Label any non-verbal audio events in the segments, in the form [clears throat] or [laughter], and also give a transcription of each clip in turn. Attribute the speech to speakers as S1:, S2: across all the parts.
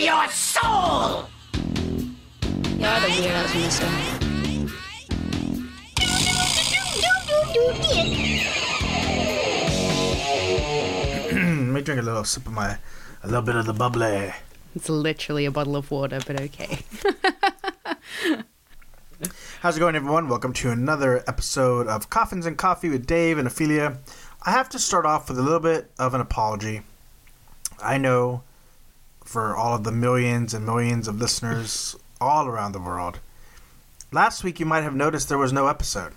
S1: your soul!
S2: Yeah, I don't hear that from this one. [clears throat]
S3: Let me drink a little sip of my, a little bit of the bubbly.
S2: It's literally a bottle of water, but okay. [laughs]
S3: How's it going, everyone? Welcome to another episode of Coffins and Coffee with Dave and Ophelia. I have to start off with a little bit of an apology. I know for all of the millions and millions of listeners all around the world, last week you might have noticed there was no episode.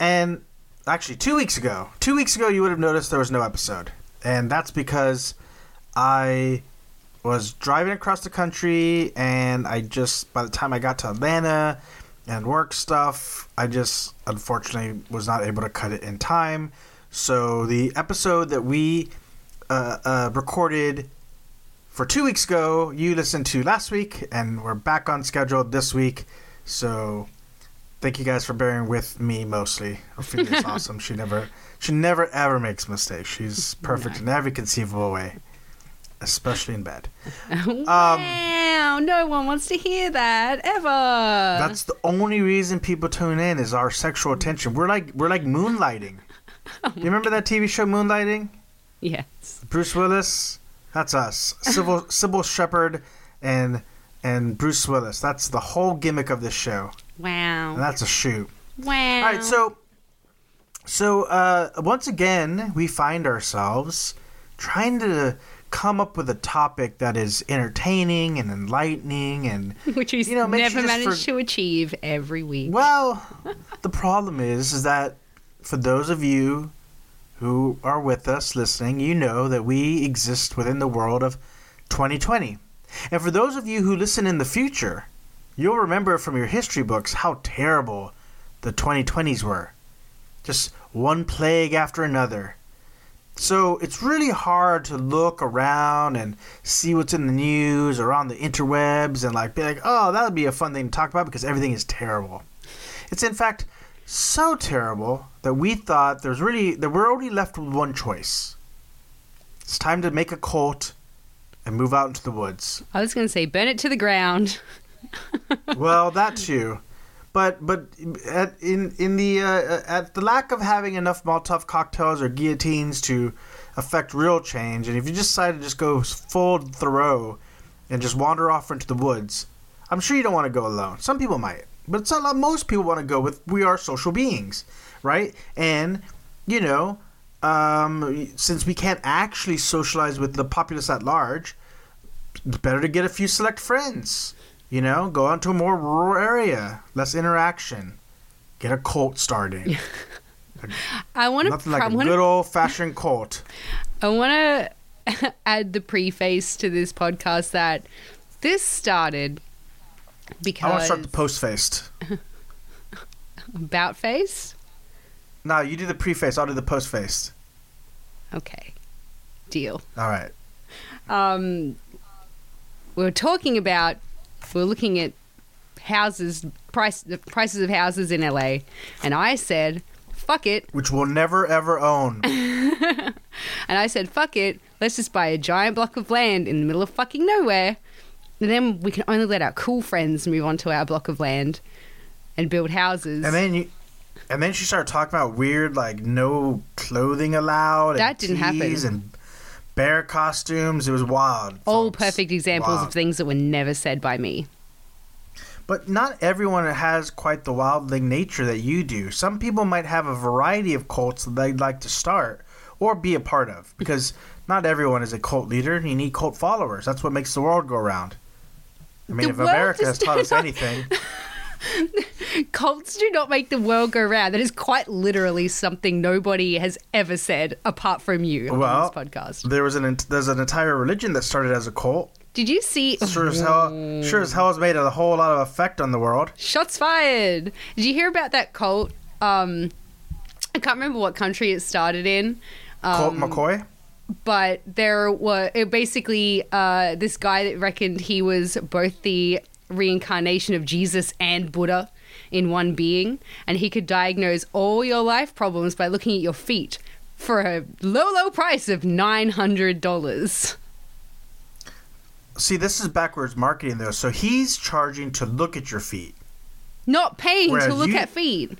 S3: And actually, two weeks ago, two weeks ago, you would have noticed there was no episode. And that's because I was driving across the country and I just by the time I got to Atlanta and work stuff, I just unfortunately was not able to cut it in time. So the episode that we uh, uh, recorded for two weeks ago, you listened to last week, and we're back on schedule this week. So thank you guys for bearing with me mostly. Ophelia's [laughs] awesome. She never, she never ever makes mistakes. She's [laughs] perfect in every conceivable way, especially in bed. [laughs] Um,
S2: wow, no one wants to hear that ever.
S3: That's the only reason people tune in is our sexual attention. We're like we're like moonlighting. You remember that TV show Moonlighting?
S2: yes.
S3: Bruce Willis. That's us. Cybill Cybill Shepherd and and Bruce Willis. That's the whole gimmick of this show. And
S2: Wow.
S3: that's a shoot.
S2: Wow.
S3: All right, so so uh, once again, we find ourselves trying to come up with a topic that is entertaining and enlightening and [laughs]
S2: which we
S3: you know,
S2: never managed
S3: for-
S2: to achieve every week.
S3: Well, the problem is, is that for those of you who are with us listening, you know that we exist within the world of 2020. And for those of you who listen in the future, you'll remember from your history books how terrible the 2020s were. Just one plague after another. So it's really hard to look around and see what's in the news or on the interwebs and like be like, oh, that would be a fun thing to talk about because everything is terrible. It's in fact so terrible that we thought there's really that we're only left with one choice. It's time to make a cult and move out into the woods.
S2: I was going to say, burn it to the ground. [laughs]
S3: well, that too, but but at in in the uh, at the lack of having enough Molotov cocktails or guillotines to affect real change, and if you decide to just go full Thoreau and just wander off into the woods, I'm sure you don't want to go alone. Some people might, but it's not most people want to go with. We are social beings, right? And you know, um, since we can't actually socialize with the populace at large, it's better to get a few select friends. You know, go out to a more rural area, less interaction, get a cult starting. [laughs]
S2: I want to.
S3: Nothing like
S2: I
S3: a
S2: want
S3: good old fashioned cult. [laughs]
S2: I want to [laughs] add the preface to this podcast that this started
S3: I want to start the post faced. [laughs]
S2: about face.
S3: No, you do the preface. I'll do the post faced.
S2: Okay, deal.
S3: All right.
S2: um, we were talking about we're looking at houses price the prices of houses in LA, and I said, "Fuck it,"
S3: Which we'll never ever own. [laughs]
S2: and I said, "Fuck it, let's just buy a giant block of land in the middle of fucking nowhere, then we can only let our cool friends move onto our block of land and build houses."
S3: and then you. And then she started talking about weird, like no clothing allowed. And
S2: That didn't happen.
S3: And bear costumes. It was wild.
S2: all
S3: folks.
S2: perfect examples
S3: Wild.
S2: of things that were never said by me.
S3: But not everyone has quite the wildling nature that you do. Some people might have a variety of cults that they'd like to start or be a part of because not everyone is a cult leader. You need cult followers. That's what makes the world go around. I mean,
S2: The
S3: if America has taught us anything, [laughs]
S2: Cults do not make the world go round. That is quite literally something nobody has ever said apart from you on
S3: Well,
S2: this podcast.
S3: there was an there's an entire religion that started as a cult.
S2: Did you see?
S3: Sure as hell, sure as hell has made a whole lot of effect on the world.
S2: Shots fired. Did you hear about that cult? Um, I can't remember what country it started in. Um,
S3: McCoy.
S2: But there were it basically uh, this guy that reckoned he was both the reincarnation of Jesus and Buddha in one being, and he could diagnose all your life problems by looking at your feet for a low, low price of nine hundred dollars.
S3: see, this is backwards marketing though. So he's charging to look at your feet.
S2: Not paying to look
S3: you-
S2: at feet.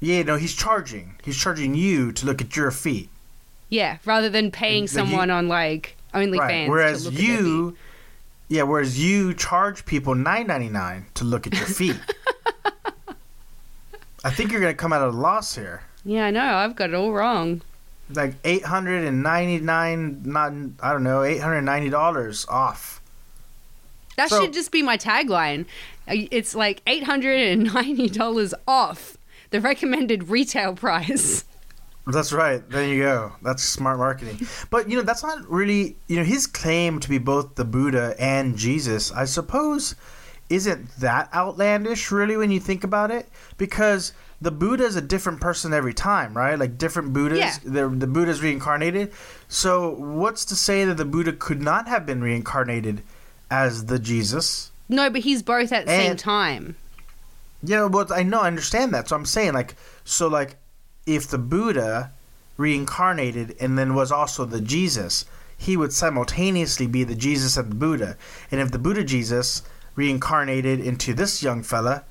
S3: Yeah, no, he's charging. He's charging you to look at your feet.
S2: Yeah, rather than paying
S3: Like you-
S2: someone on like OnlyFans.
S3: Right. Whereas
S2: look at feet.
S3: you, yeah, whereas you charge people nine ninety nine to look at your feet. [laughs] I think you're gonna come out of a loss here.
S2: Yeah, I know. I've got it all wrong.
S3: Like eight hundred and ninety nine, not I don't know, eight hundred ninety dollars off.
S2: That
S3: So-
S2: should just be my tagline. Uh, It's like eight hundred and ninety dollars off the recommended retail price.
S3: That's right. There you go. That's smart marketing. But you know, that's not really you know his claim to be both the Buddha and Jesus. I suppose isn't that outlandish really when you think about it because the Buddha is a different person every time, right? Like different Buddhas,
S2: Yeah.
S3: the the Buddha's reincarnated. So what's to say that the Buddha could not have been reincarnated as the Jesus?
S2: No, but he's both at the same
S3: And-
S2: time.
S3: Yeah, but I know, I understand that. So I'm saying, like, so, like, if the Buddha reincarnated and then was also the Jesus, he would simultaneously be the Jesus and the Buddha. And if the Buddha Jesus reincarnated into this young fella,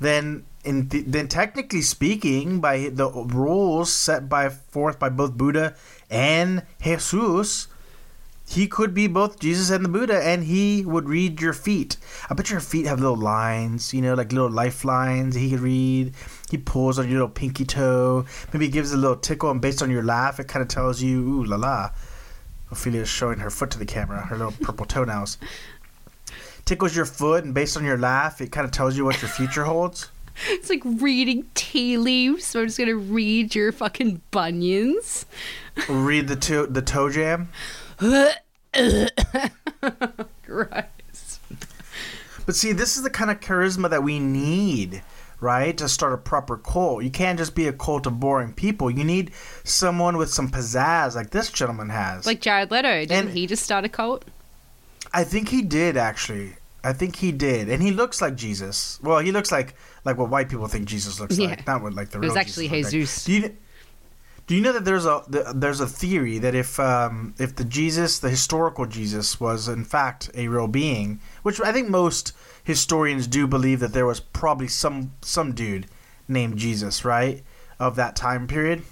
S3: then, in th- then technically speaking, by the rules set by forth by both Buddha and Jesus, he could be both Jesus and the Buddha, and he would read your feet. I bet your feet have little lines, you know, like little lifelines he could read. He pulls on your little pinky toe. Maybe he gives a little tickle, and based on your laugh, it kind of tells you, ooh la la. Ophelia's showing her foot to the camera, her little purple toenails. Tickles your foot, and based on your laugh, it kind of tells you what your future holds. [laughs]
S2: It's like reading tea leaves. So I'm just gonna read your fucking bunions.
S3: Read the toe, the toe jam. [laughs] [laughs]
S2: Gross.
S3: But see, this is the kind of charisma that we need, right? To start a proper cult. You can't just be a cult of boring people. You need someone with some pizzazz like this gentleman has.
S2: Like Jared Leto, didn't
S3: And-
S2: he just start a cult?
S3: I think he did actually. I think he did. And he looks like Jesus. Well, he looks like like what white people think Jesus looks
S2: Yeah.
S3: like, not what like the
S2: It was
S3: real
S2: actually
S3: Jesus.
S2: Jesus.
S3: Like. Do you do you know that there's a there's a theory that if um, if the Jesus, the historical Jesus, was in fact a real being, which I think most historians do believe that there was probably some some dude named Jesus, right, of that time period,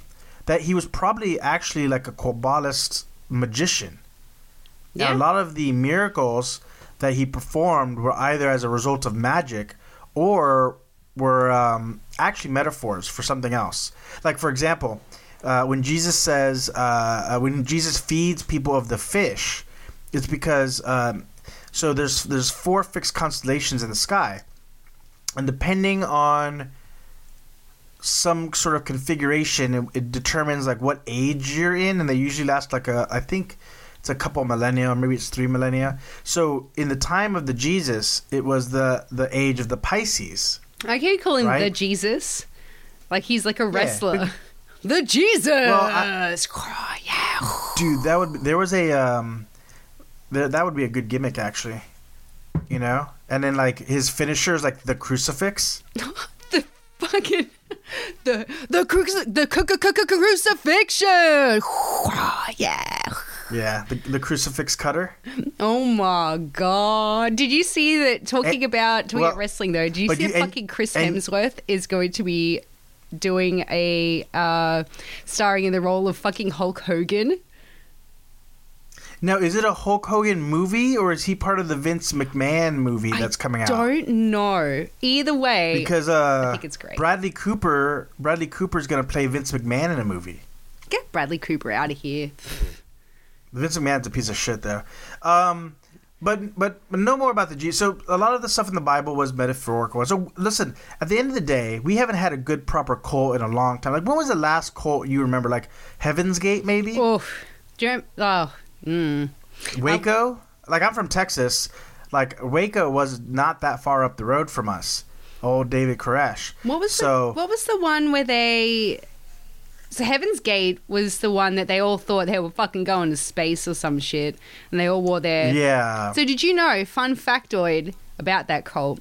S3: that he was probably actually like a Kabbalist magician.
S2: Yeah.
S3: And a lot of the miracles that he performed were either as a result of magic or were um, actually metaphors for something else. Like, for example, uh, when Jesus says, uh, uh, when Jesus feeds people of the fish, it's because um, so there's there's four fixed constellations in the sky, and depending on some sort of configuration, it, it determines like what age you're in, and they usually last like a I think it's a couple millennia, or maybe it's three millennia. So in the time of the Jesus, it was the the age of the Pisces.
S2: I can't call him the Jesus. Like he's like a wrestler. The Jesus.
S3: I-
S2: yeah.
S3: Dude, that would there was a um, there, that would be a good gimmick actually, you know. And then like his finisher is like the crucifix. [laughs]
S2: the fucking [laughs] the the cruci- the cu- cu- crucifixion. yeah.
S3: Yeah, the, the crucifix cutter.
S2: Oh my god! Did you see that? Talking
S3: And-
S2: about talking
S3: well,
S2: about wrestling though, do you see
S3: you-
S2: that fucking Chris
S3: and-
S2: Hemsworth is going to be doing a uh starring in the role of fucking Hulk Hogan?
S3: Now, is it a Hulk Hogan movie or is he part of the Vince McMahon movie that's coming out?
S2: I don't know. Either way,
S3: Because uh,
S2: I think it's great.
S3: Bradley Cooper, Bradley Cooper's gonna play Vince McMahon in a movie.
S2: get Bradley Cooper out of here.
S3: Vince McMahon's a piece of shit, though. Um, but but but no more about the Jesus. So a lot of the stuff in the Bible was metaphorical. So listen, at the end of the day, we haven't had a good proper cult in a long time. Like when was the last cult you remember? Like Heaven's Gate, maybe
S2: Oof. Do you rem- oh, mm.
S3: Waco. like I'm from Texas. Like Waco was not that far up the road from us. Old David Koresh.
S2: What was
S3: so?
S2: the what was the one where they so Heaven's Gate was the one that they all thought they were fucking going to space or some shit, and they all wore their.
S3: yeah.
S2: So did you know? Fun factoid about that cult.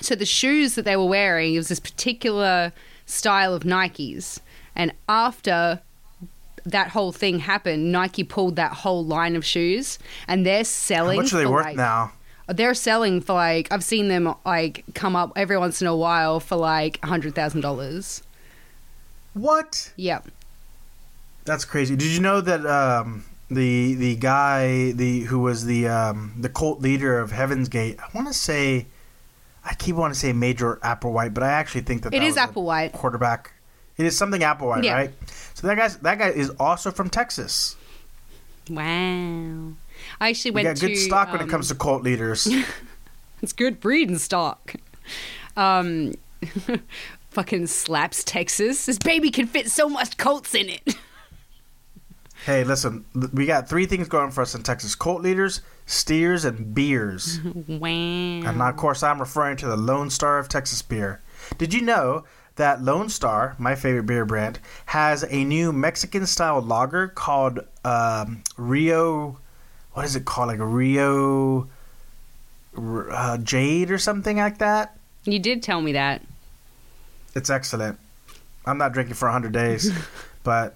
S2: So the shoes that they were wearing it was this particular style of Nikes, and after that whole thing happened, Nike pulled that whole line of shoes, and they're selling.
S3: How much are they worth
S2: like-
S3: now?
S2: They're selling for like I've seen them like come up every once in a while for like a hundred thousand dollars.
S3: What?
S2: Yep.
S3: That's crazy. Did you know that um, the the guy the who was the um, the cult leader of Heaven's Gate? I want to say, I keep wanting to say Major Applewhite, but I actually think that
S2: It
S3: that
S2: is Applewhite.
S3: quarterback. It is something Applewhite,
S2: Yeah.
S3: right? So that guy's that guy is also from Texas.
S2: Wow. I actually
S3: We
S2: went
S3: got good
S2: to,
S3: stock when it
S2: um,
S3: comes to cult leaders. [laughs]
S2: It's good breeding stock. Um, [laughs] fucking slaps Texas. This baby can fit so much Colts in it. [laughs]
S3: hey, listen, we got three things going for us in Texas: cult leaders, steers, and beers. [laughs]
S2: wow.
S3: And of course, I'm referring to the Lone Star of Texas beer. Did you know that Lone Star, my favorite beer brand, has a new Mexican style lager called um, Rio? What is it called? Like Rio uh, Jade or something like that?
S2: You did tell me that.
S3: It's excellent. I'm not drinking for 100 days, [laughs] but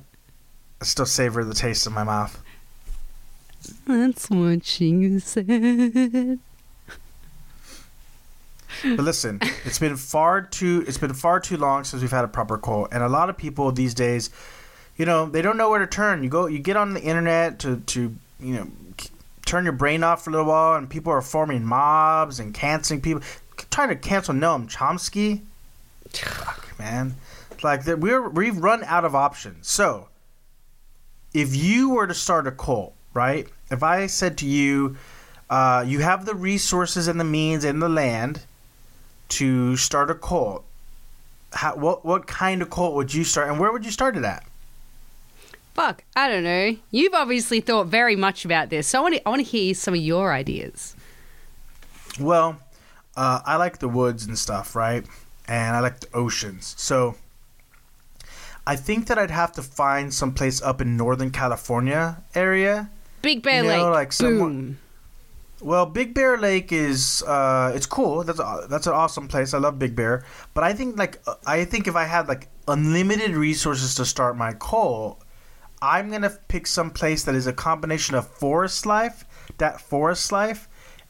S3: I still savor the taste in my mouth.
S2: That's what she said.
S3: But listen, it's been far too it's been far too long since we've had a proper cult, and a lot of people these days, you know, they don't know where to turn. You go, you get on the internet to to you know turn your brain off for a little while, and people are forming mobs and canceling people, trying to cancel Noam Chomsky. Fuck, man, like that we're we've run out of options. So, if you were to start a cult, right? If I said to you, uh, you have the resources and the means and the land to start a cult, how, what what kind of cult would you start, and where would you start it at?
S2: Fuck, I don't know. You've obviously thought very much about this, so I want to, I want to hear some of your ideas.
S3: Well, uh, I like the woods and stuff, right? And I like the oceans. So I think that I'd have to find some place up in Northern California area.
S2: Big Bear
S3: You know,
S2: Lake.
S3: like someone-. Well, Big Bear Lake is uh, it's cool. That's a, that's an awesome place. I love Big Bear. But I think like uh, I think if I had like unlimited resources to start my cult, I'm gonna pick some place that is a combination of forest life, that forest life,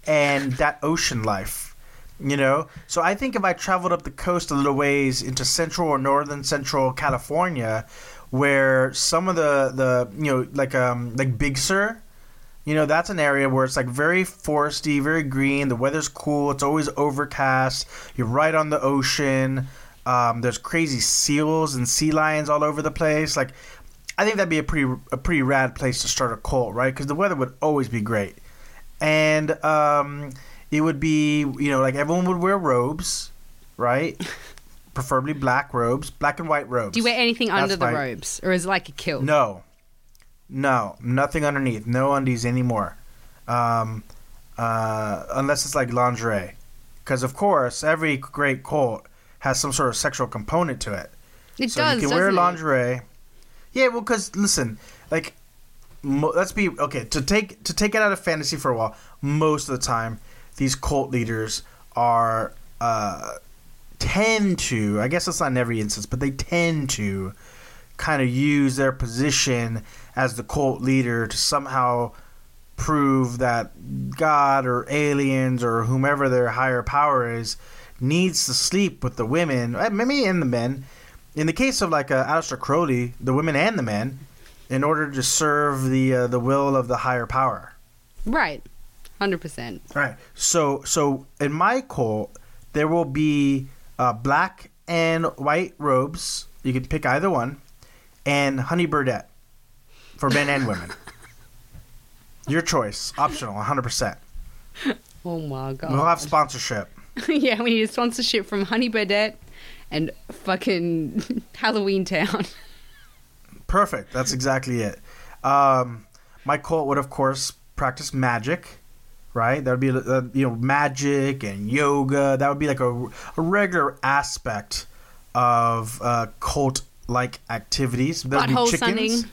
S3: and that ocean life. You know, so I think if I traveled up the coast a little ways into central or northern central California, where some of the the you know like um like Big Sur, you know, that's an area where it's like very foresty, very green. The weather's cool. It's always overcast. You're right on the ocean. Um, there's crazy seals and sea lions all over the place. Like, I think that'd be a pretty a pretty rad place to start a cult, right? Because the weather would always be great, and um, it would be you know like everyone would wear robes, right? [laughs] Preferably black robes, black and white robes.
S2: Do you wear anything
S3: That's
S2: under the
S3: my-
S2: robes, or is it like a kilt?
S3: No, no, nothing underneath. No undies anymore, um, uh, unless it's like lingerie. Because of course, every great cult has some sort of sexual component to it.
S2: It
S3: so
S2: does.
S3: you can wear
S2: doesn't it?
S3: lingerie. Yeah, well, because listen, like, mo- let's be okay to take to take it out of fantasy for a while. Most of the time, these cult leaders are uh, tend to. I guess it's not in every instance, but they tend to kind of use their position as the cult leader to somehow prove that God or aliens or whomever their higher power is needs to sleep with the women, uh, maybe and the men. In the case of like uh, Aleister Crowley, the women and the men, in order to serve the uh, the will of the higher power.
S2: Right. Hundred percent.
S3: Right. So so in my cult, there will be uh, black and white robes. You can pick either one, and honey birdette for men and women. [laughs] Your choice, optional, 100. percent
S2: Oh my god.
S3: We'll have sponsorship. [laughs]
S2: yeah, we need a sponsorship from Honey Birdette and fucking [laughs] Halloween Town.
S3: Perfect. That's exactly it. Um, my cult would, of course, practice magic. Right, that would be uh, you know magic and yoga. That would be like a, a regular aspect of uh, cult-like activities. There'd be
S2: Butthole
S3: chickens.
S2: sunning.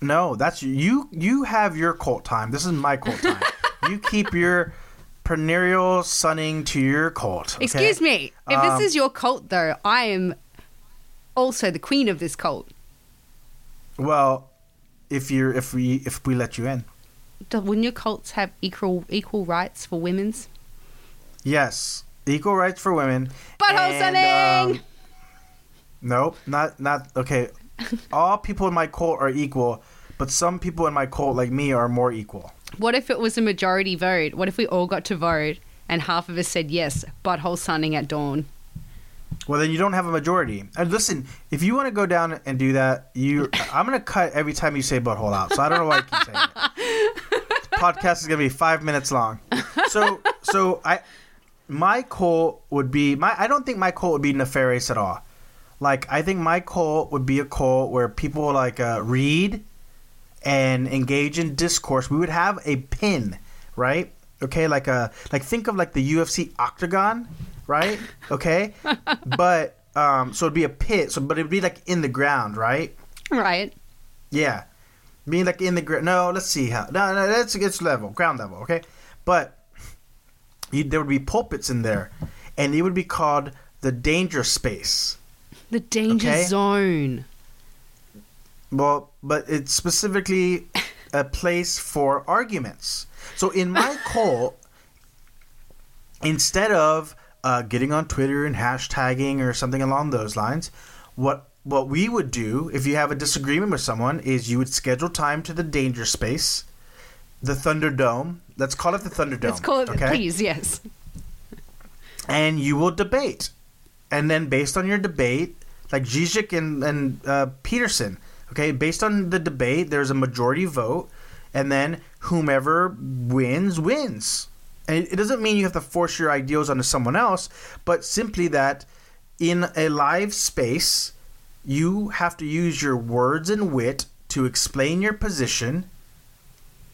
S3: No, that's you. You have your cult time. This is my cult time. [laughs] you keep your perineal sunning to your cult. okay?
S2: Excuse me. If
S3: Um,
S2: this is your cult, though, I am also the queen of this cult.
S3: Well, if you're if we if we let you in,
S2: Do- Wouldn't your cults have equal equal rights for women's?
S3: yes, equal rights for women.
S2: Butthole
S3: And,
S2: sunning!
S3: um, nope, not not okay. [laughs] All people in my cult are equal, but some people in my cult, like me, are more equal.
S2: What if it was a majority vote? What if we all got to vote and half of us said yes, butthole sunning at dawn?
S3: Well, then you don't have a majority. And listen, if you want to go down and do that, you, I'm gonna cut every time you say butthole out. So I don't know why you keep saying it. This [laughs] podcast is gonna be five minutes long. So, so I, my cult would be my. I don't think my cult would be nefarious at all. Like I think my cult would be a cult where people like uh, read and engage in discourse. We would have a pin, right? Okay, like a like think of like the UFC octagon, right? Okay, but um, so it'd be a pit. So, but it'd be like in the ground, right?
S2: Right.
S3: Yeah, being like in the ground. No, let's see how. No, no, that's it's level, ground level. Okay, but you, there would be pulpits in there, and it would be called the danger space.
S2: The danger
S3: Okay.
S2: zone.
S3: Well, but it's specifically a place for arguments. So in my [laughs] cult, instead of uh, getting on Twitter and hashtagging or something along those lines, what what we would do if you have a disagreement with someone is you would schedule time to the danger space, the Thunderdome. Let's call it the Thunderdome.
S2: Let's call it,
S3: okay?
S2: please, yes.
S3: and you will debate. And then based on your debate, like Zizek and, and uh, Peterson, okay, based on the debate, there's a majority vote, and then whomever wins, wins. And it, doesn't mean you have to force your ideals onto someone else, but simply that in a live space, you have to use your words and wit to explain your position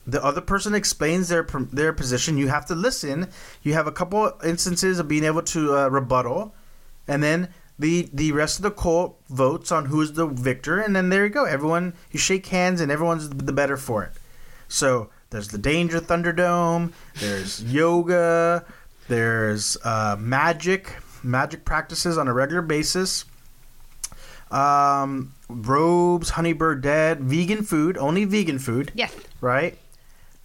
S3: the other person explains their their position. You have to listen. You have a couple instances of being able to uh, rebuttal, and then the the rest of the court votes on who's the victor, and then there you go. Everyone you shake hands, and everyone's the better for it. So there's the Danger Thunderdome. There's [laughs] yoga. There's uh, magic magic practices on a regular basis. Um, robes, honey birdette, vegan food, only vegan food
S2: Yes.
S3: right?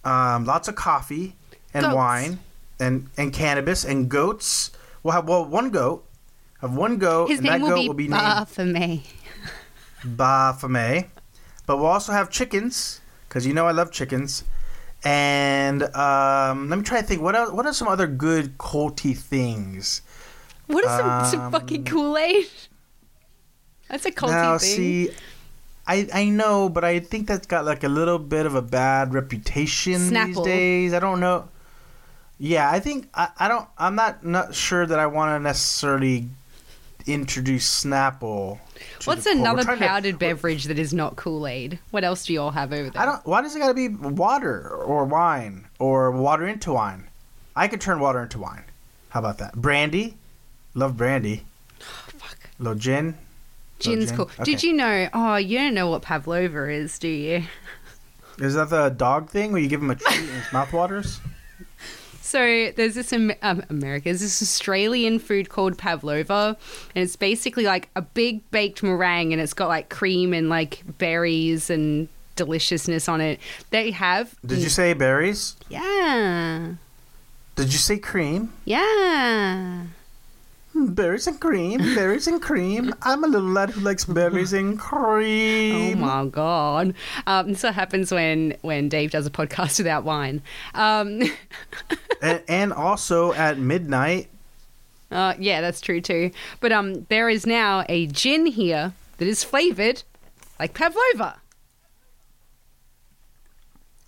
S3: Um, lots of coffee and
S2: Goats.
S3: wine and and cannabis and goats. We'll have well one goat. Have one goat,
S2: His
S3: and that
S2: name will
S3: goat
S2: be,
S3: will be.
S2: Baphomet.
S3: But we'll also have chickens because you know I love chickens. And um, let me try to think. What else, what are some other good culty things?
S2: What is some, some
S3: Um,
S2: fucking Kool Aid? That's a culty
S3: now,
S2: thing.
S3: see, I I know, but I think that's got like a little bit of a bad reputation
S2: Snapple.
S3: these days. I don't know. Yeah, I think I, I don't. I'm not not sure that I want to necessarily introduce Snapple.
S2: What's
S3: the cult. We're
S2: another
S3: trying to-
S2: powdered beverage that is not Kool Aid? What else do you all have over there?
S3: I don't. Why does it got to be water or wine or water into wine? I could turn water into wine. How about that? Brandy, love brandy. [sighs]
S2: fuck.
S3: Little gin.
S2: Gin's
S3: gin?
S2: cool.
S3: Okay.
S2: Did you know? Oh, you don't know what pavlova is, do you? [laughs]
S3: Is that the dog thing where you give him a treat and his mouth waters?
S2: So there's this um, America, there's this Australian food called pavlova, and it's basically like a big baked meringue, and it's got like cream and like berries and deliciousness on it. They have.
S3: Did you say berries?
S2: Yeah,
S3: Did you say cream?
S2: yeah.
S3: Hmm, Berries and cream, berries and cream. I'm a little lad who likes berries and cream.
S2: Oh my god! Um, this what happens when when Dave does a podcast [laughs] without wine. Um, [laughs]
S3: and, and also at midnight,
S2: Uh, yeah, that's true too. But um, there is now a gin here that is flavored like pavlova.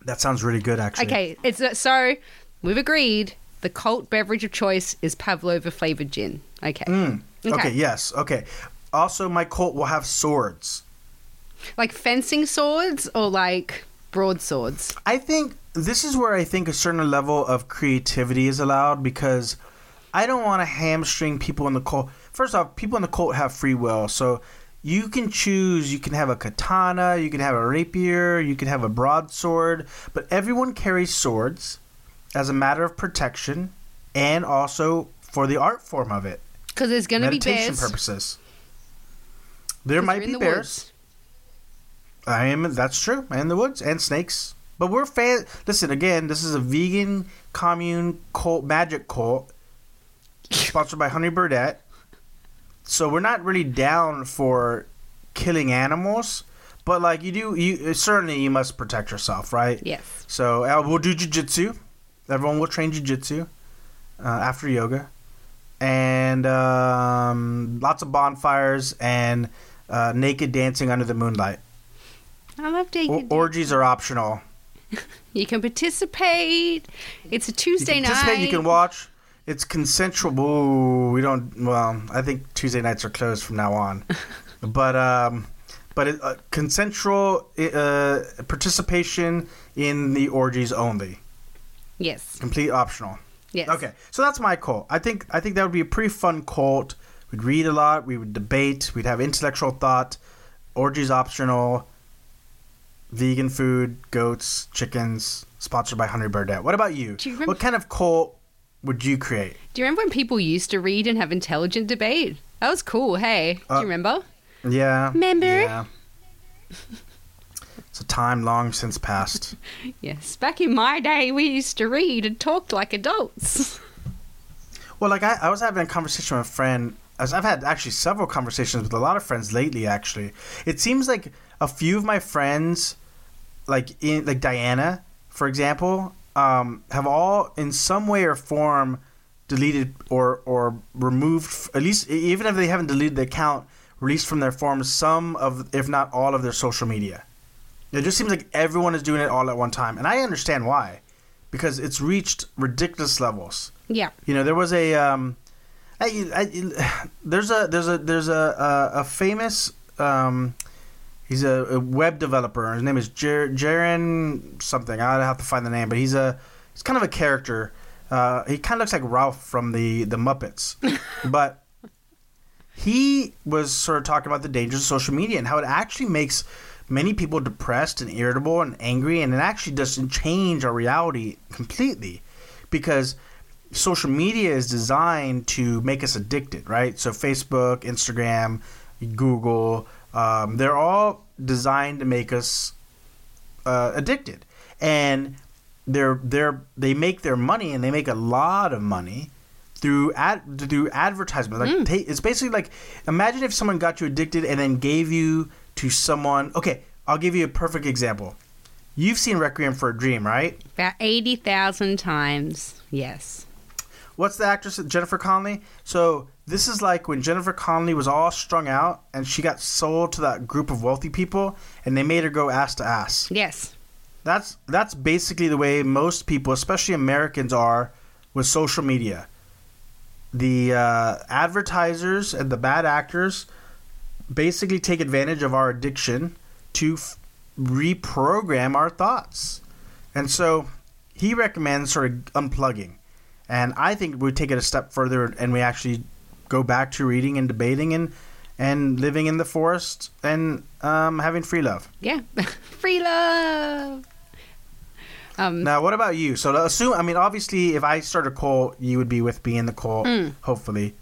S3: that sounds really good actually.
S2: Okay, it's uh, so we've agreed the cult beverage of choice is pavlova flavored gin. Okay,
S3: Mm, okay.
S2: Okay.
S3: yes, okay. Also, my cult will have swords.
S2: like fencing swords or like broadswords.
S3: I think this is where I think a certain level of creativity is allowed because I don't want to hamstring people in the cult. First off, people in the cult have free will, so you can choose. You can have a katana, you can have a rapier, you can have a broadsword, but everyone carries swords as a matter of protection and also for the art form of it,
S2: Because there's going to be bears.
S3: purposes. There might be
S2: the
S3: bears.
S2: woods.
S3: I am. That's true. And the woods and snakes. But we're fan. Listen again. This is a vegan commune cult, magic cult, [laughs] sponsored by Honey Birdette. So we're not really down for killing animals, but like you do, you certainly you must protect yourself, right?
S2: Yes.
S3: So uh, we'll do jujitsu. Everyone will train jujitsu uh, after yoga, and um, lots of bonfires and uh, naked dancing under the moonlight.
S2: I love
S3: O-
S2: taking.
S3: orgies are optional. [laughs]
S2: you can participate. It's a
S3: You
S2: Tuesday
S3: can
S2: night.
S3: participate. You can watch. It's consensual. Ooh, we don't. Well, I think Tuesday nights are closed from now on. [laughs] but um, but it, uh, consensual uh, participation in the orgies only.
S2: Yes.
S3: Complete optional.
S2: Yes.
S3: Okay, so that's my cult. I think I think that would be a pretty fun cult. We'd read a lot. We would debate. We'd have intellectual thought. Orgies optional. Vegan food, goats, chickens. Sponsored by Henry Burdette. What about you?
S2: Do you remember-
S3: what kind of cult would you create?
S2: Do you remember when people used to read and have intelligent debate? That was cool. Hey, do
S3: Uh,
S2: you remember?
S3: Yeah.
S2: Remember?
S3: Yeah. [laughs] it's a time long since past. [laughs]
S2: Yes. Back in my day, we used to read and talk like adults.
S3: Well, like I, I was having a conversation with a friend. As I've had actually several conversations with a lot of friends lately. Actually, it seems like a few of my friends, like in like Diana, for example, um, have all in some way or form deleted or or removed at least even if they haven't deleted the account, released from their forms some of if not all of their social media. It just seems like everyone is doing it all at one time, and I understand why, because it's reached ridiculous levels.
S2: yeah.
S3: You know, there was a um, I, I, there's a there's a there's a a, a famous um, he's a, a web developer. His name is Jer- Jaron something. I have to find the name, but he's a he's kind of a character. Uh, he kind of looks like Ralph from the the Muppets, [laughs] but he was sort of talking about the dangers of social media and how it actually makes many people depressed and irritable and angry, and it actually doesn't change our reality completely because social media is designed to make us addicted, right? So Facebook, Instagram, Google, um, they're all designed to make us uh, addicted, and they're they're they make their money and they make a lot of money through ad through advertisement. Like ta- it's basically like imagine if someone got you addicted and then gave you to someone. Okay, I'll give you a perfect example. You've seen Requiem for a Dream, right?
S2: About 80,000 times. Yes.
S3: What's the actress Jennifer Connelly? So this is like when Jennifer Connelly was all strung out and she got sold to that group of wealthy people and they made her go ass to ass.
S2: Yes.
S3: That's that's basically the way most people, especially Americans, are with social media. The uh, advertisers and the bad actors basically take advantage of our addiction to f- reprogram our thoughts, and so he recommends sort of unplugging. And I think we take it a step further and we actually go back to reading and debating and and living in the forest and um, having free love.
S2: Yeah. [laughs] Free love. Um,
S3: Now, what about you? So, assume, I mean, obviously, if I start a cult, you would be with me in the cult,
S2: Mm.
S3: hopefully.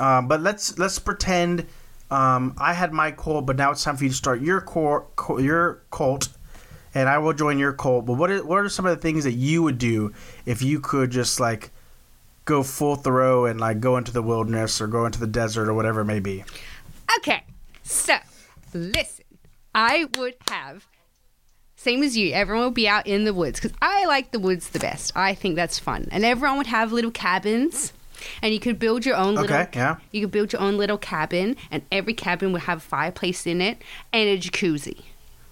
S3: Um, but let's let's pretend um, I had my cult, but now it's time for you to start your core, your cult, and I will join your cult. But what are, what are some of the things that you would do if you could just like go full Thoreau and like go into the wilderness or go into the desert or whatever it may be?
S2: Okay, so listen, I would have same as you. Everyone would be out in the woods because I like the woods the best. I think that's fun, and everyone would have little cabins, and you could build your own little.
S3: Okay, yeah.
S2: You could build your own little cabin, and every cabin would have a fireplace in it and a jacuzzi.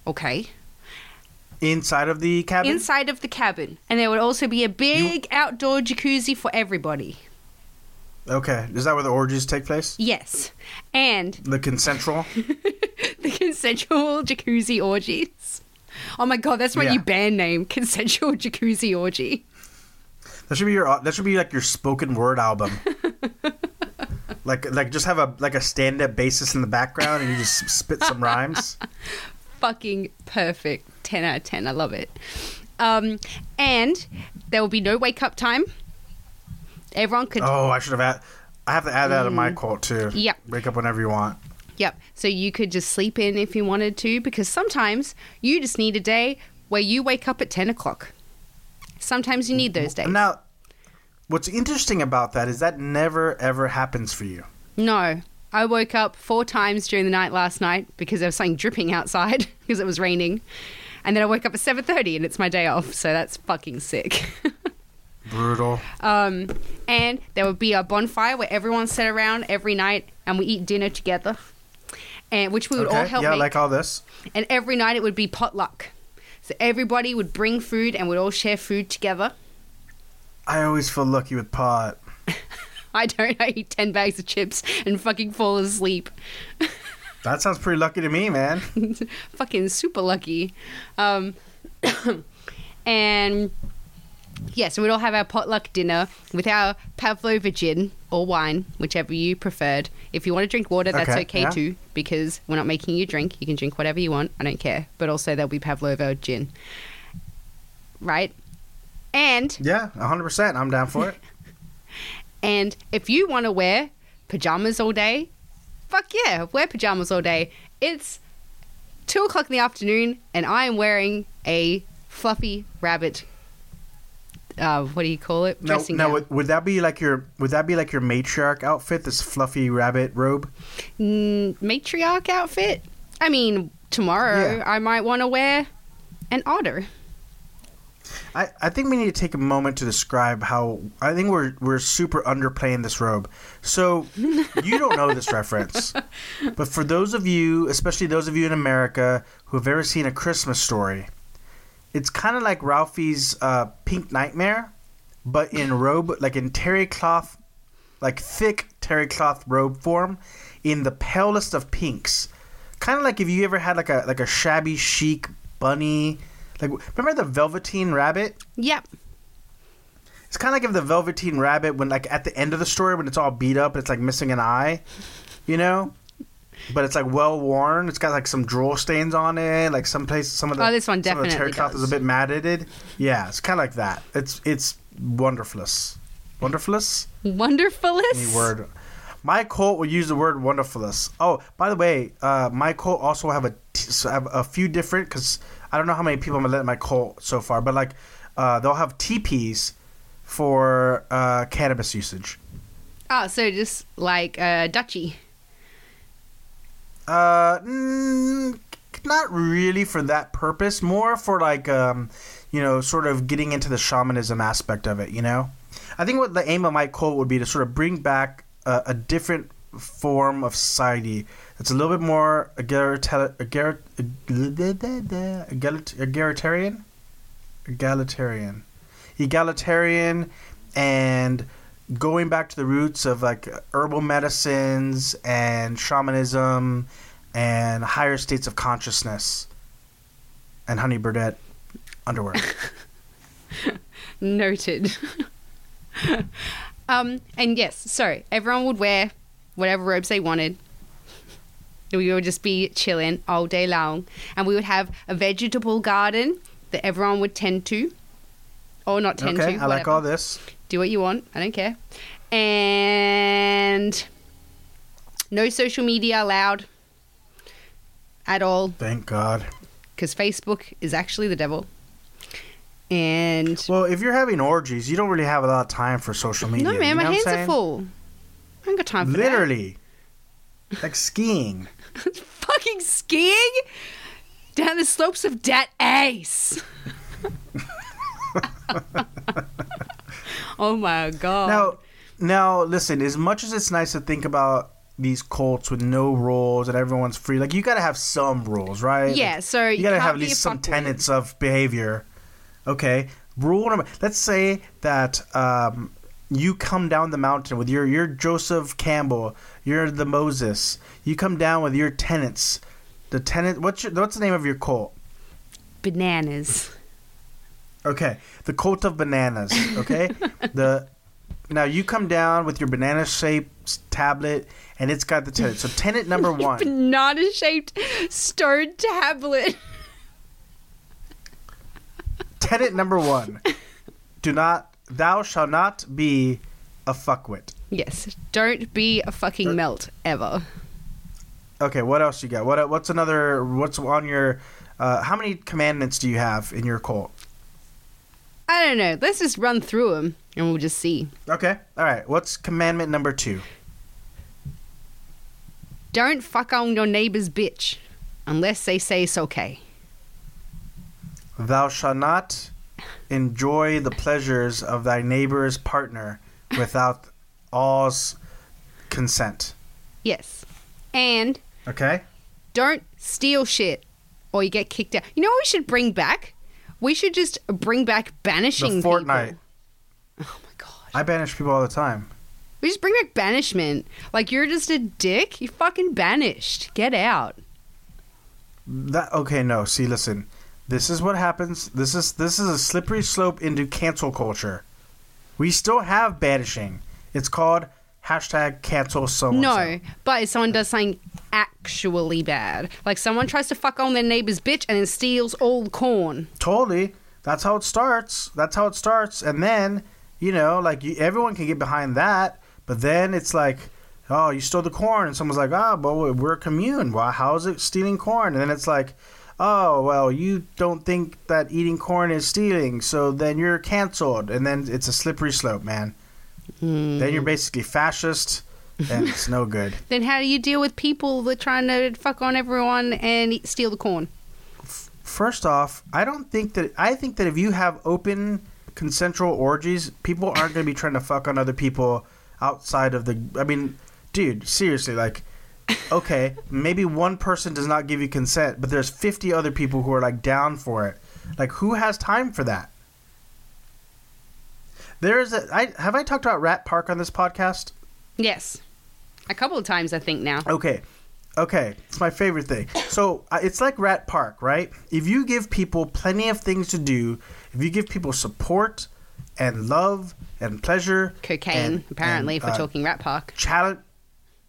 S2: Okay,
S3: Inside of the cabin.
S2: inside of the cabin, and there would also be a big outdoor jacuzzi for everybody.
S3: okay, is that where the orgies take place?
S2: Yes, and
S3: The consensual. [laughs]
S2: the consensual jacuzzi orgies. Oh my god, that's my
S3: Yeah.
S2: new band name, consensual jacuzzi orgy.
S3: That should be your. That should be like your spoken word album. [laughs] like, like just have a like a stand up basis in the background, and you just spit some rhymes. [laughs]
S2: Fucking perfect. 10 out of 10. I love it. Um, and there will be no wake up time. Everyone could
S3: Oh, I should have had. I have to add that in my cult too.
S2: Yep.
S3: Wake up whenever you want.
S2: Yep. So you could just sleep in if you wanted to, because sometimes you just need a day where you wake up at 10 o'clock. Sometimes you need those days.
S3: Now, what's interesting about that is that never ever happens for you.
S2: No. I woke up four times during the night last night because there was something dripping outside [laughs] because it was raining. And then I woke up at 7:30 and it's my day off, so that's fucking sick. [laughs]
S3: Brutal.
S2: um, and there would be a bonfire where everyone sat around every night and we eat dinner together. And which we would all help
S3: Yeah,
S2: make.
S3: like all this.
S2: and every night it would be potluck. So everybody would bring food and we'd all share food together.
S3: I always feel lucky with pot. [laughs]
S2: I don't. I eat 10 bags of chips and fucking fall asleep. [laughs]
S3: That sounds pretty lucky to me, man. [laughs]
S2: fucking super lucky. Um, [coughs] and yeah, so we'd all have our potluck dinner with our Pavlova gin or wine, whichever you preferred. If you want to drink water, that's
S3: Okay,
S2: okay,
S3: yeah.
S2: too, because we're not making you drink. You can drink whatever you want. I don't care. But also, there'll be Pavlova or gin. Right? And
S3: Yeah, 100%. I'm down for it. [laughs]
S2: And if you want to wear pajamas all day, fuck yeah, wear pajamas all day. It's two o'clock in the afternoon, and I am wearing a fluffy rabbit. Uh, what do you call it?
S3: Now,
S2: Dressing
S3: now
S2: gown.
S3: would, would that be like your would that be like your matriarch outfit, this fluffy rabbit robe?
S2: Mm, matriarch outfit. I mean, tomorrow
S3: Yeah.
S2: I might want to wear an otter.
S3: I, I think we need to take a moment to describe how I think we're we're super underplaying this robe. So you don't know this reference, [laughs] but for those of you, especially those of you in America who have ever seen a Christmas story, it's kind of like Ralphie's uh, Pink Nightmare, but in robe, like in terry cloth, like thick terry cloth robe form, in the palest of pinks. Kind of like if you ever had like a like a shabby chic bunny. Like remember the Velveteen Rabbit?
S2: Yep.
S3: It's kind of like if the Velveteen Rabbit, when like at the end of the story, when it's all beat up, it's like missing an eye, you know. But it's like well worn. It's got like some drool stains on it. Like some place, some of the
S2: Oh, this one
S3: some of the
S2: definitely
S3: cloth is a bit matted. Yeah, it's kind of like that. It's it's wonderfulous, wonderfulous.
S2: Wonderfulest.
S3: Any word. My cult will use the word wonderfulous. Oh, by the way, uh, my cult also have a t- so have a few different because I don't know how many people I'm gonna let my cult so far, but like uh, they'll have TPs for uh, cannabis usage.
S2: Oh, so just like uh, Dutchy.
S3: Uh, mm, not really for that purpose. More for like um, you know, sort of getting into the shamanism aspect of it. You know, I think what the aim of my cult would be to sort of bring back a, a different form of society that's a little bit more egalitarian, egalitarian, egalitarian, egalitarian, and going back to the roots of like herbal medicines and shamanism and higher states of consciousness and honey birdette underwear. [laughs]
S2: Noted. [laughs] um, and yes, so everyone would wear whatever robes they wanted. We would just be chilling all day long, and we would have a vegetable garden that everyone would tend to, or not tend
S3: okay,
S2: to.
S3: I like all this.
S2: Do what you want. I don't care. And no social media allowed at all
S3: Thank God.
S2: because Facebook is actually the devil. And
S3: Well, if you're having orgies, you don't really have a lot of time for social media.
S2: no, man, my hands are full. I ain't got time for that.
S3: Literally. like skiing. [laughs]
S2: fucking skiing down the slopes of Dat Ace. [laughs] [laughs] [laughs] oh my god.
S3: Now, now, listen. As much as it's nice to think about these cults with no rules and everyone's free, like you got to have some rules, right?
S2: yeah,
S3: Like,
S2: so
S3: you got to have at least some tenets of behavior. Okay. Rule number. Let's say that um, you come down the mountain with your you're Joseph Campbell. You're the Moses. You come down with your tenets. The tenant. What's your, what's the name of your cult?
S2: Bananas.
S3: Okay, the cult of bananas. Okay, [laughs] the now you come down with your banana shaped tablet, and it's got the tenant. So tenant number [laughs] one.
S2: Banana shaped stone tablet.
S3: tenant number one. Do not. Thou shall not be a fuckwit.
S2: Yes, don't be a fucking melt ever.
S3: Okay, what else you got? What what's another? What's on your? Uh, how many commandments do you have in your cult?
S2: I don't know. Let's just run through them and we'll just see.
S3: Okay, all right. What's commandment number two?
S2: Don't fuck on your neighbor's bitch unless they say it's okay.
S3: Thou shalt not enjoy the pleasures of thy neighbor's partner without all's consent.
S2: Yes. And
S3: Okay.
S2: don't steal shit or you get kicked out. You know what we should bring back? We should just bring back banishing
S3: The Fortnite.
S2: people. Oh my god.
S3: I banish people all the time.
S2: We just bring back banishment. Like you're just a dick. You fucking banished. Get out.
S3: That okay? No. See, listen. This is what happens. This is this is a slippery slope into cancel culture. We still have banishing. It's called hashtag cancel someone.
S2: No, but if someone does something actually bad, like someone tries to fuck on their neighbor's bitch and then steals all the corn.
S3: Totally. That's how it starts. That's how it starts. And then, you know, like you, everyone can get behind that. But then it's like, oh, you stole the corn, and someone's like, oh, but we're a commune. Why? How is it stealing corn? And then it's like, oh, well, you don't think that eating corn is stealing, so then you're canceled. And then it's a slippery slope, man. Then you're mm. basically fascist, and it's no good. [laughs]
S2: Then how do you deal with people that are trying to fuck on everyone and eat, steal the corn?
S3: First off, I don't think that I think that if you have open consensual orgies, people aren't going to be trying to fuck on other people outside of the I mean, dude, seriously, like okay, maybe one person does not give you consent, but there's 50 other people who are like down for it. Like who has time for that? There's a I have I talked about Rat Park on this podcast?
S2: Yes, a couple of times I think now.
S3: Okay. Okay, it's my favorite thing. So uh, it's like Rat Park, right? If you give people plenty of things to do, if you give people support and love and pleasure,
S2: Cocaine,
S3: and-
S2: apparently,
S3: and,
S2: if we're
S3: uh,
S2: talking Rat Park.
S3: challenge,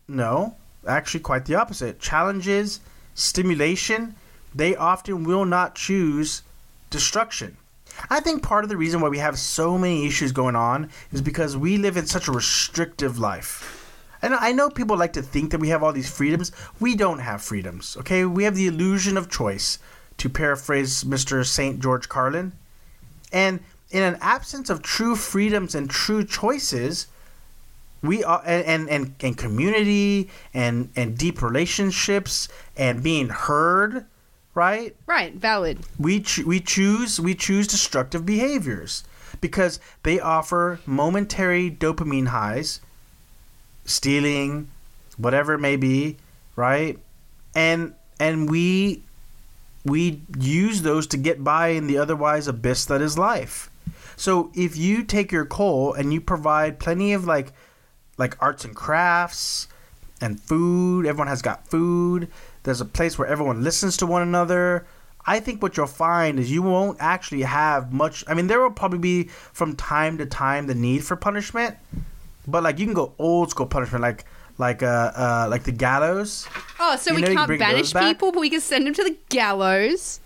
S3: no, actually, quite the opposite. Challenges, stimulation, they often will not choose destruction. I think part of the reason why we have so many issues going on is because we live in such a restrictive life. And I know people like to think that we have all these freedoms. We don't have freedoms, okay? We have the illusion of choice, to paraphrase Mr. St. George Carlin. And in an absence of true freedoms and true choices, we are and, and, and, community and, and deep relationships and being heard, right?
S2: Right, valid.
S3: we ch- we choose we choose destructive behaviors because they offer momentary dopamine highs stealing whatever it may be right? And and we we use those to get by in the otherwise abyss that is life. So if you take your coal and you provide plenty of like like arts and crafts and food everyone has got food there's a place where everyone listens to one another i think what you'll find is you won't actually have much i mean there will probably be from time to time the need for punishment but like you can go old school punishment like like uh uh like the gallows
S2: Oh, so
S3: You
S2: we
S3: know
S2: can't banish people, but we can send them to the gallows.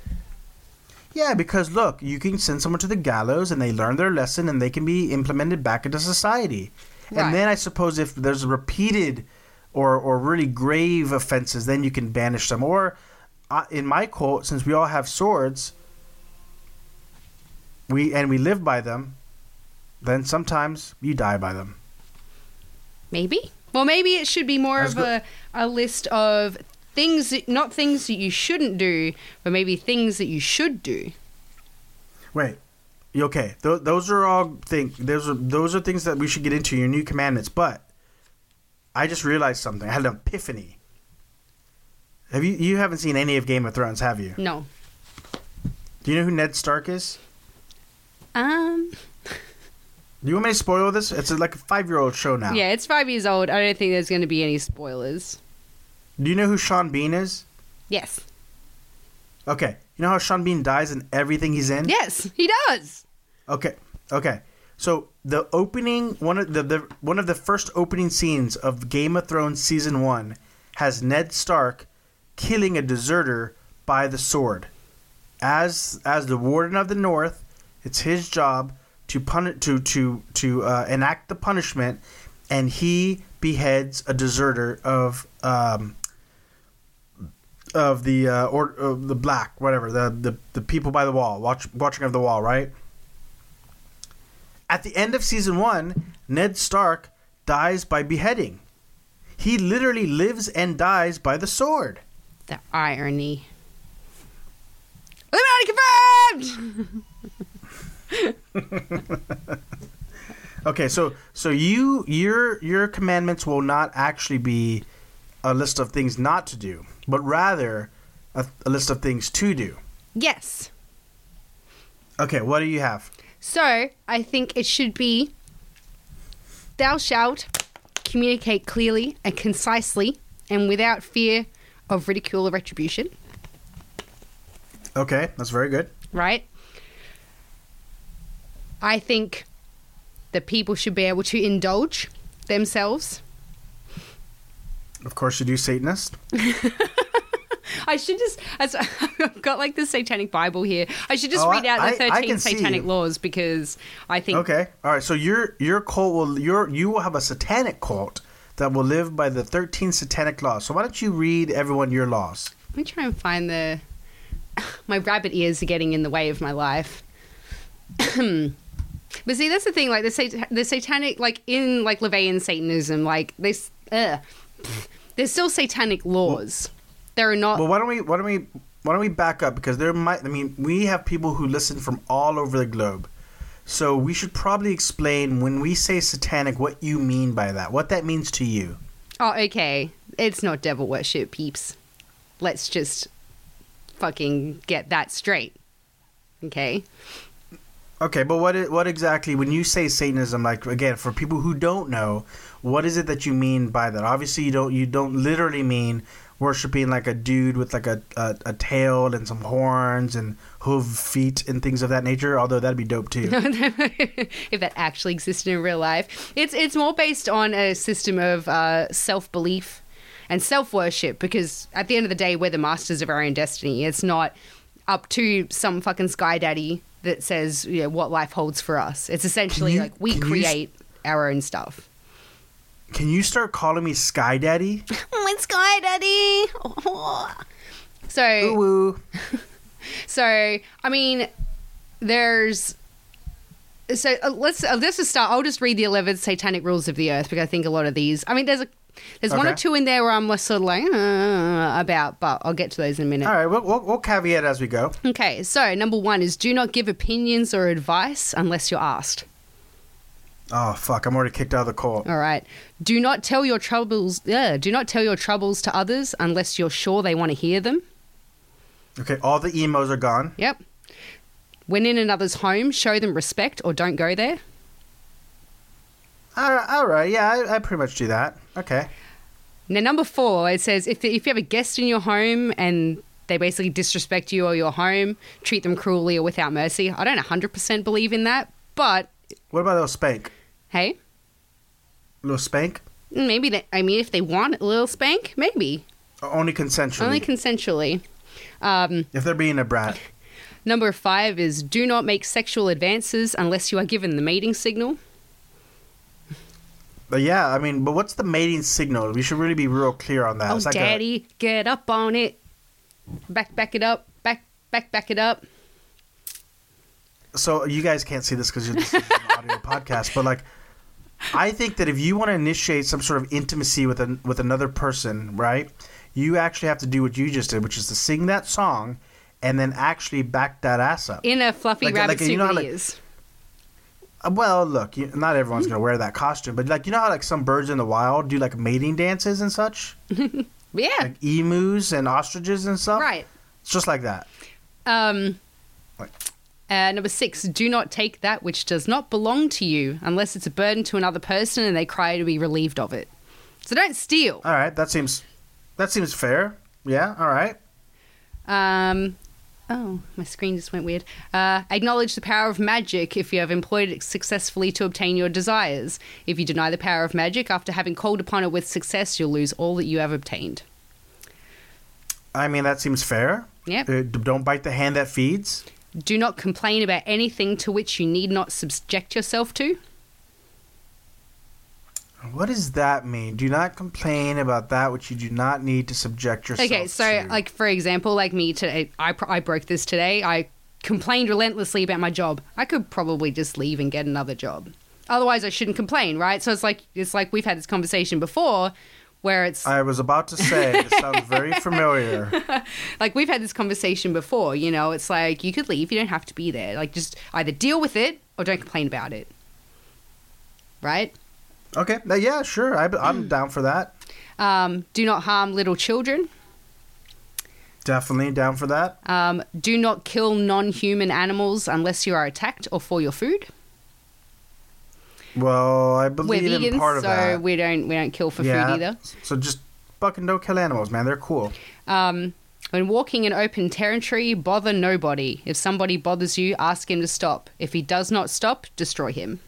S3: Yeah, because look, you can send someone to the gallows and they learn their lesson and they can be implemented back into society.
S2: Right.
S3: And then I suppose if there's repeated or, or really grave offenses, then you can banish them. Or uh, in my cult, since we all have swords, we and we live by them, then sometimes you die by them.
S2: Maybe. Well, maybe it should be more
S3: That's
S2: of a, a list of things, that, not things that you shouldn't do, but maybe things that you should do.
S3: Wait. Okay, Th- those are all things. Those are those are things that we should get into your new commandments. But I just realized something. I had an epiphany. Have you you haven't seen any of Game of Thrones, have you?
S2: No.
S3: Do you know who Ned Stark is?
S2: Um.
S3: Do you want me to spoil this? It's like a five year old show now.
S2: Yeah, it's five years old. I don't think there's going to be any spoilers.
S3: Do you know who Sean Bean is?
S2: Yes.
S3: Okay. You know how Sean Bean dies in everything he's in?
S2: Yes, he does.
S3: Okay. Okay. So the opening one of the, the one of the first opening scenes of Game of Thrones season one has Ned Stark killing a deserter by the sword. As as the warden of the North, it's his job to pun to to to uh, enact the punishment, and he beheads a deserter of um, of the uh, or of the black whatever the, the the people by the wall watch watching of the wall right at the end of season one ned stark dies by beheading he literally lives and dies by the sword
S2: The irony. Illuminati confirmed! [laughs] [laughs]
S3: okay so so you your your commandments will not actually be a list of things not to do but rather a, a list of things to do
S2: yes.
S3: okay what do you have
S2: So, I think it should be Thou shalt communicate clearly and concisely and without fear of ridicule or retribution,
S3: okay that's very good
S2: right? I think that people should be able to indulge themselves.
S3: of course you do satanist [laughs]
S2: I should just, as, [laughs] I've got like the Satanic Bible here. I should just
S3: Oh,
S2: read out
S3: I-
S2: the 13 Satanic laws because I think
S3: Okay. All right. So your your cult will your you will have a satanic cult that will live by the thirteen satanic laws. So why don't you read everyone your laws?
S2: Let me try and find the. [laughs] My rabbit ears are getting in the way of my life. [clears throat] but see, that's the thing. Like the sat- the satanic, like in like LaVeyan Satanism, like they, s- ugh, there's still satanic laws. There are not.
S3: Well, why don't we why don't we why don't we back up because there might I mean we have people who listen from all over the globe. So we should probably explain when we say satanic what you mean by that. What that means to you.
S2: oh, okay. It's not devil worship, peeps. Let's just fucking get that straight. Okay.
S3: Okay, but what what exactly when you say Satanism? Like again, for people who don't know, what is it that you mean by that? Obviously, you don't you don't literally mean worshiping like a dude with like a, a, a tail and some horns and hoof feet and things of that nature. Although that'd be dope too. [laughs]
S2: if that actually existed in real life. It's it's more based on a system of uh, self belief and self worship because at the end of the day, we're the masters of our own destiny. It's not up to some fucking sky daddy that says you know, what life holds for us. It's essentially
S3: you-
S2: like we create our own stuff.
S3: Can you start calling me Sky Daddy? [laughs]
S2: My sky daddy. [laughs] So
S3: Ooh. [laughs]
S2: So, I mean, there's. So uh, let's uh, let's just start. I'll just read the eleven satanic rules of the earth because I think a lot of these. I mean, there's a there's one or two in there where I'm less sort of like uh, about, but I'll get to those in a minute.
S3: All right, we'll, we'll, we'll caveat as we go.
S2: Okay, so number one is do not give opinions or advice unless you're asked.
S3: Oh fuck! I'm already kicked out of the court.
S2: All right. Do not tell your troubles. Yeah, do not tell your troubles to others unless you're sure they want to hear them.
S3: Okay, all the emos are gone.
S2: Yep. When in another's home, show them respect or don't go there.
S3: All right, all right. yeah, I, I pretty much do that. Okay.
S2: Now, number four, it says if, if you have a guest in your home and they basically disrespect you or your home, treat them cruelly or without mercy. I don't 100% believe in that, but
S3: What about a little spank?
S2: hey,
S3: A little spank?
S2: maybe they, I mean, if they want a little spank, maybe.
S3: Only consensually.
S2: Only consensually. Um,
S3: if they're being a brat.
S2: number five is do not make sexual advances unless you are given the mating signal.
S3: But yeah, I mean, but what's the mating signal? We should really be real clear on that.
S2: Oh,
S3: like a-
S2: daddy, get up on it. Back, back it up. Back, back, back it up.
S3: so you guys can't see this because this is an audio [laughs] podcast, but like, I think that if you want to initiate some sort of intimacy with an, with another person, right? You actually have to do what you just did, which is to sing that song, and then actually back that ass up.
S2: In a fluffy
S3: Like-
S2: rabbit
S3: like, you
S2: suit
S3: know how, like-. Uh, Well, look, you, not everyone's gonna wear that costume, but like you know how like some birds in the wild do like mating dances and such, [laughs]
S2: Yeah,
S3: like emus and ostriches and stuff.
S2: right.
S3: It's just like that.
S2: Um, uh, number six, do not take that which does not belong to you unless it's a burden to another person and they cry to be relieved of it. So don't steal.
S3: All right, that seems that seems fair. Yeah. All right.
S2: Um, oh, my screen just went weird. Uh, acknowledge the power of magic if you have employed it successfully to obtain your desires. If you deny the power of magic after having called upon it with success, you'll lose all that you have obtained.
S3: I mean that seems fair.
S2: Yep.
S3: Uh, don't bite the hand that feeds.
S2: Do not complain about anything to which you need not subject yourself to.
S3: What does that mean? Do not complain about that which you do not need to subject yourself
S2: Okay, so
S3: to.
S2: like for example, like me today, I I broke this today. I complained relentlessly about my job. I could probably just leave and get another job. Otherwise, I shouldn't complain, right? So it's like it's like we've had this conversation before, where it's
S3: I was about to say, this [laughs] sounds very familiar. [laughs]
S2: like we've had this conversation before. You know, it's like you could leave. You don't have to be there. Like just either deal with it or don't complain about it. Right?
S3: Okay, uh, yeah, sure. I, I'm down for that.
S2: Um, do not harm little children.
S3: Definitely down for that.
S2: Um, do not kill non-human animals unless you are attacked or for your food.
S3: Well, I
S2: We're
S3: believe in part of
S2: so
S3: that.
S2: we don't we don't kill for
S3: yeah.
S2: food either.
S3: So just fucking don't kill animals, man. They're cool.
S2: Um, when walking in open territory, bother nobody. If somebody bothers you, ask him to stop. If he does not stop, destroy him.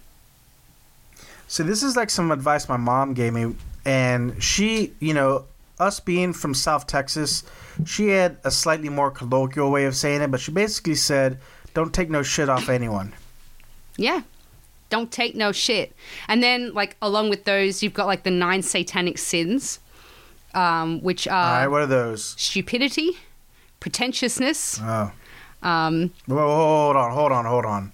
S3: So this is like some advice my mom gave me, and she, you know, us being from South Texas, she had a slightly more colloquial way of saying it, but she basically said, "Don't take no shit off anyone."
S2: Yeah. Don't take no shit. And then, like, along with those, you've got like the nine satanic sins, um, which are
S3: right, what are those?
S2: stupidity, pretentiousness.
S3: Oh,
S2: Um,
S3: Whoa, hold on, hold on, hold on.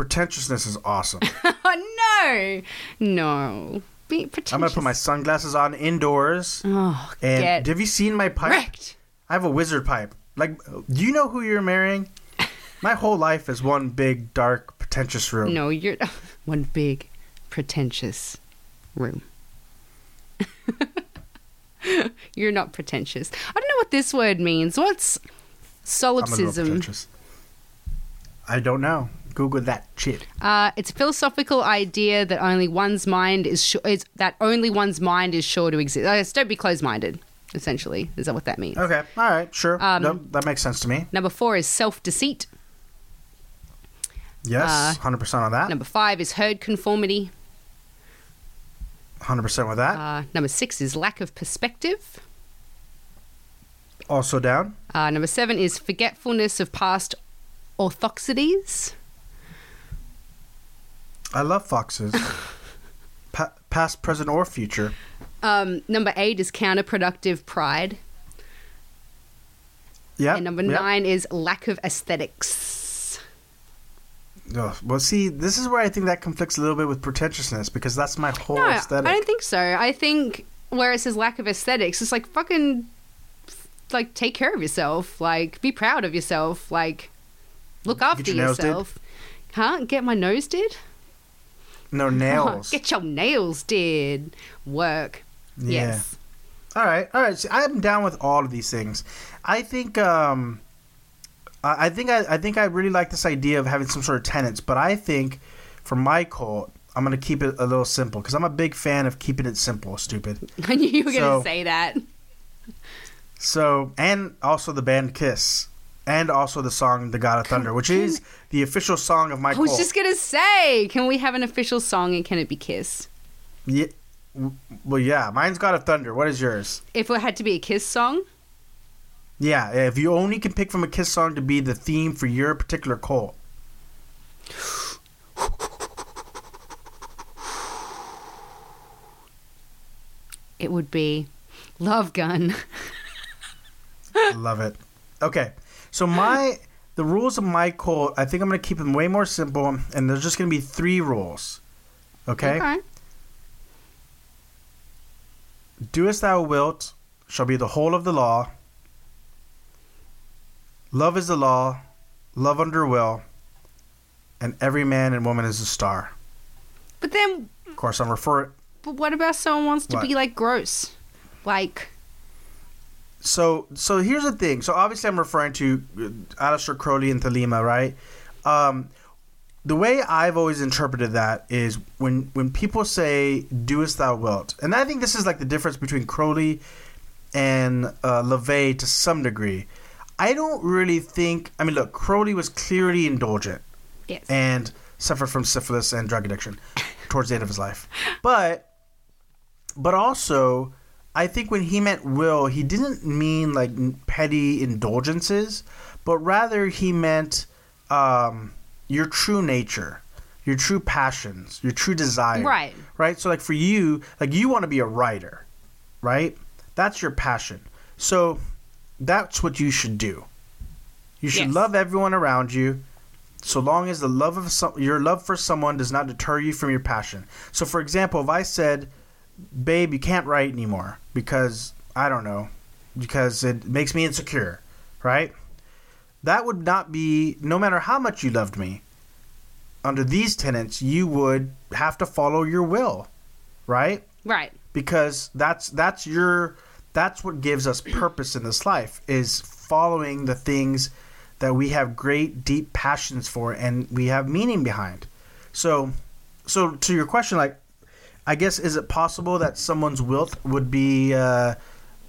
S3: Pretentiousness is awesome.
S2: oh [laughs] no, no, be pretentious.
S3: I'm gonna put my sunglasses on indoors.
S2: oh
S3: And
S2: get
S3: have you seen my pipe?
S2: wrecked.
S3: I have a wizard pipe. Like, do you know who you're marrying? [laughs] My whole life is one big, dark, pretentious room.
S2: No, you're [laughs] one big pretentious room. you're not pretentious. I don't know what this word means. What's
S3: I'm a little
S2: solipsism?
S3: pretentious. I don't know. Google that shit.
S2: Uh, it's a philosophical idea that only one's mind is sure, is that only one's mind is sure to exist. Uh, don't be closed-minded. Essentially, is that what that means?
S3: Okay, all right, sure.
S2: Um,
S3: nope, that makes sense to me.
S2: Number four is self-deceit.
S3: Yes,
S2: uh,
S3: hundred percent on that.
S2: Number five is herd conformity.
S3: Hundred percent with that.
S2: Uh, number six is lack of perspective.
S3: also down.
S2: Uh, number seven is forgetfulness of past orthodoxies.
S3: I love foxes. [laughs] pa- past, present, or future.
S2: Um, number eight is counterproductive pride.
S3: Yeah.
S2: and number nine is lack of aesthetics.
S3: well, see, this is where I think that conflicts a little bit with pretentiousness because that's my whole
S2: No,
S3: aesthetic.
S2: I don't think so. I think where it says lack of aesthetics, it's like fucking, like take care of yourself. Like be proud of yourself. Like look after
S3: your nails did?
S2: yourself. Huh? Get my nose did?
S3: No [laughs] nails.
S2: Get your nails did. Work.
S3: Yeah.
S2: Yes.
S3: All right, all right. See, I'm down with all of these things. I think, um, I I think, I, I think I really like this idea of having some sort of tenants. But I think, for my cult, I'm gonna keep it a little simple because I'm a big fan of keeping it simple. Stupid. [laughs]
S2: I knew you were
S3: So-
S2: gonna say that.
S3: So, and also the band Kiss, and also the song "The God of Thunder," which is the official song of my
S2: I was just gonna say, can we have an official song and can it be Kiss?
S3: Yeah, well, yeah. Mine's God of Thunder. What is yours?
S2: If it had to be a Kiss song,
S3: Yeah, if you only can pick from a Kiss song to be the theme for your particular cult.
S2: it would be Love Gun. [laughs]
S3: Love it. Okay, so my the rules of my cult, I think I'm gonna keep them way more simple, and there's just gonna be three rules. Okay. Do as thou wilt shall be the whole of the law. Love is the law, love under will, and every man and woman is a star.
S2: But then,
S3: Of course, I'm referring.
S2: but what about someone wants to
S3: What?
S2: be like gross? Like,
S3: So, so here's the thing. So obviously, I'm referring to uh, Aleister Crowley and Thelema, right? Um, the way I've always interpreted that is when when people say "do as thou wilt," and I think this is like the difference between Crowley and uh, LaVey to some degree. I don't really think. I mean, look, Crowley was clearly indulgent
S2: yes.
S3: and suffered from syphilis and drug addiction towards the end of his life. But but also I think when he meant will, he didn't mean like petty indulgences, but rather he meant um, your true nature. your true passions, your true desire.
S2: Right.
S3: Right? So like for you, like you want to be a writer, right? That's your passion. So that's what you should do. You should
S2: Yes.
S3: love everyone around you so long as the love of some, your love for someone does not deter you from your passion. So for example, if I said, "Babe, you can't write anymore because I don't know, because it makes me insecure," right? That would not be no matter how much you loved me. Under these tenets, you would have to follow your will, right?
S2: Right.
S3: because that's that's your that's what gives us [clears throat] purpose in this life is following the things that we have great deep passions for and we have meaning behind so so to your question like i guess is it possible that someone's wilt would be uh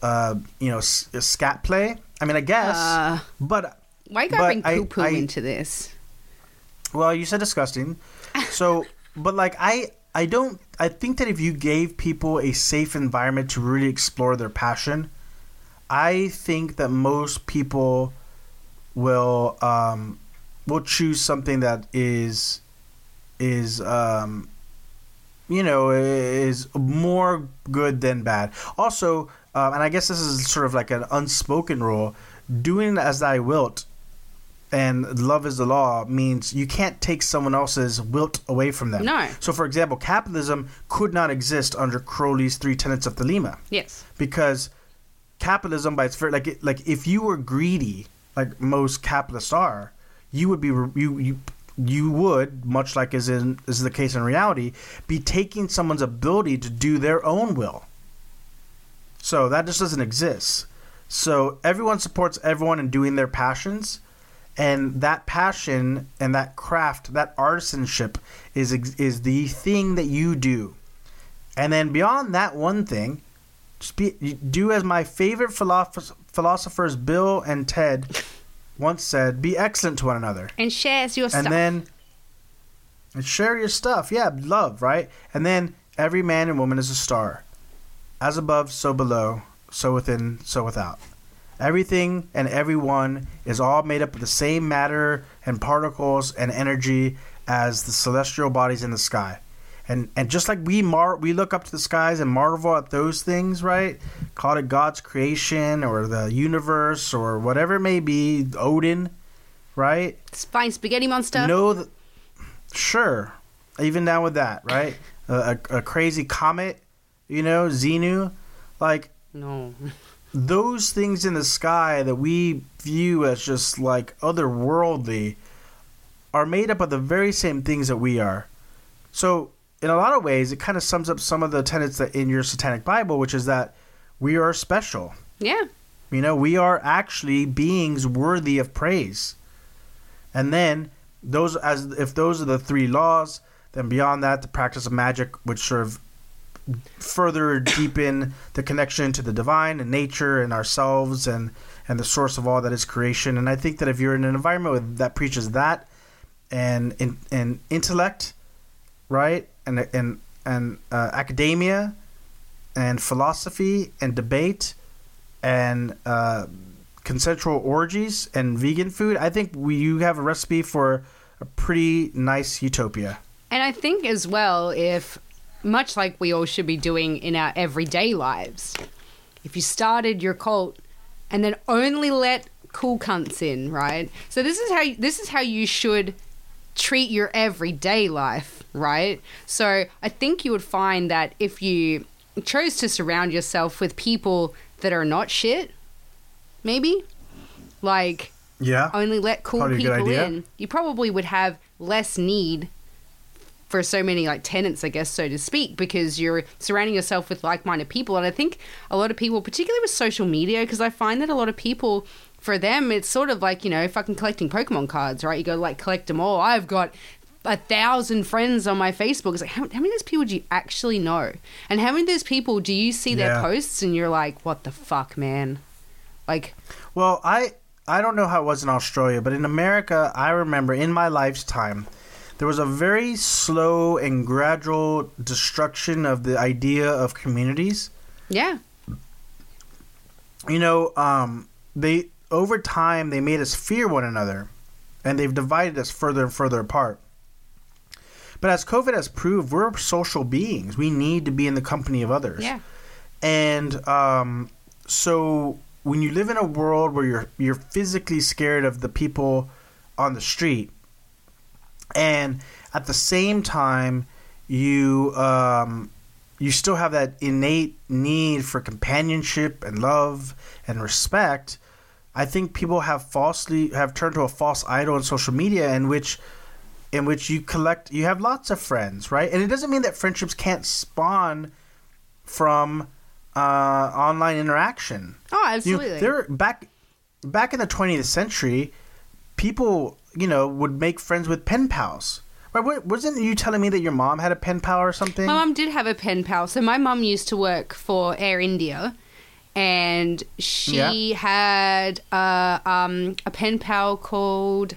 S3: uh you know s- scat play i mean i guess
S2: Uh,
S3: but
S2: Why you gotta bring poo poo into this?
S3: Well, you said disgusting. [laughs] So, but like I I don't I think that if you gave people a safe environment to really explore their passion, I think that most people will um will choose something that is is um you know is more good than bad. Also, um, and I guess this is sort of like an unspoken rule, doing as thy wilt and love is the law means you can't take someone else's wilt away from them.
S2: No.
S3: So, for example, capitalism could not exist under Crowley's three tenets of Thelema
S2: Yes.
S3: because capitalism, by its very like, it, like if you were greedy, like most capitalists are, you would be you you you would much like is in is the case in reality be taking someone's ability to do their own will. So that just doesn't exist. So everyone supports everyone in doing their passions, and that passion and that craft, that artisanship, is is the thing that you do. And then beyond that one thing, just be do as my favorite philosoph- philosophers Bill and Ted once said: "Be excellent to one another."
S2: And shares your
S3: and
S2: stuff.
S3: And then and share your stuff. Yeah, love, right? And then every man and woman is a star, as above, so below, so within, so without. Everything and everyone is all made up of the same matter and particles and energy as the celestial bodies in the sky. And and just like we mar we look up to the skies and marvel at those things, right? Call it God's creation or the universe or whatever it may be, Odin, right?
S2: Flying spaghetti monster.
S3: no that sure even down with that right a, a, a crazy comet you know xenu like
S2: No. [laughs]
S3: those things in the sky that we view as just like otherworldly are made up of the very same things that we are so in a lot of ways it kind of sums up some of the tenets that in your satanic bible which is that we are special
S2: Yeah.
S3: you know, we are actually beings worthy of praise. And then those as if those are the three laws, then beyond that the practice of magic which sort of further [coughs] deepen the connection to the divine and nature and ourselves and and the source of all that is creation. And I think that if you're in an environment with, that preaches that and in and intellect, right? And and and uh, academia and philosophy and debate and uh, consensual orgies and vegan food, I think we, you have a recipe for a pretty nice utopia.
S2: And I think as well, if much like we all should be doing in our everyday lives, if you started your cult and then only let cool cunts in, right? So this is how this is how you should treat your everyday life, right? So I think you would find that if you chose to surround yourself with people that are not shit, maybe like
S3: Yeah.
S2: only let cool
S3: Probably
S2: people in, you probably would have less need for so many like tenants, I guess, so to speak, because you're surrounding yourself with like-minded people. And I think a lot of people, particularly with social media, because I find that a lot of people, for them, it's sort of like you know, fucking collecting Pokemon cards, right? You go like collect them all. I've got a thousand friends on my Facebook. It's like how, how many of those people do you actually know? And how many of those people do you see their
S3: Yeah.
S2: posts and you're like, what the fuck, man? Like,
S3: Well, I I don't know how it was in Australia, but in America, I remember in my lifetime there was a very slow and gradual destruction of the idea of communities.
S2: yeah,
S3: You know, um, they over time they made us fear one another, and they've divided us further and further apart. But as COVID has proved, we're social beings. We need to be in the company of others.
S2: Yeah.
S3: And um, so when you live in a world where you're you're physically scared of the people on the street, and at the same time you um, you still have that innate need for companionship and love and respect. I think people have falsely have turned to a false idol in social media in which in which you collect you have lots of friends, right? And it doesn't mean that friendships can't spawn from uh, online interaction.
S2: Oh,
S3: You
S2: absolutely.
S3: know, there back back in the 20th century, people you know would make friends with pen pals. Right? Wasn't you telling me that your mom had a pen pal or something?
S2: My mom did have a pen pal. So my mom used to work for Air India, and she had uh, um, a pen pal called.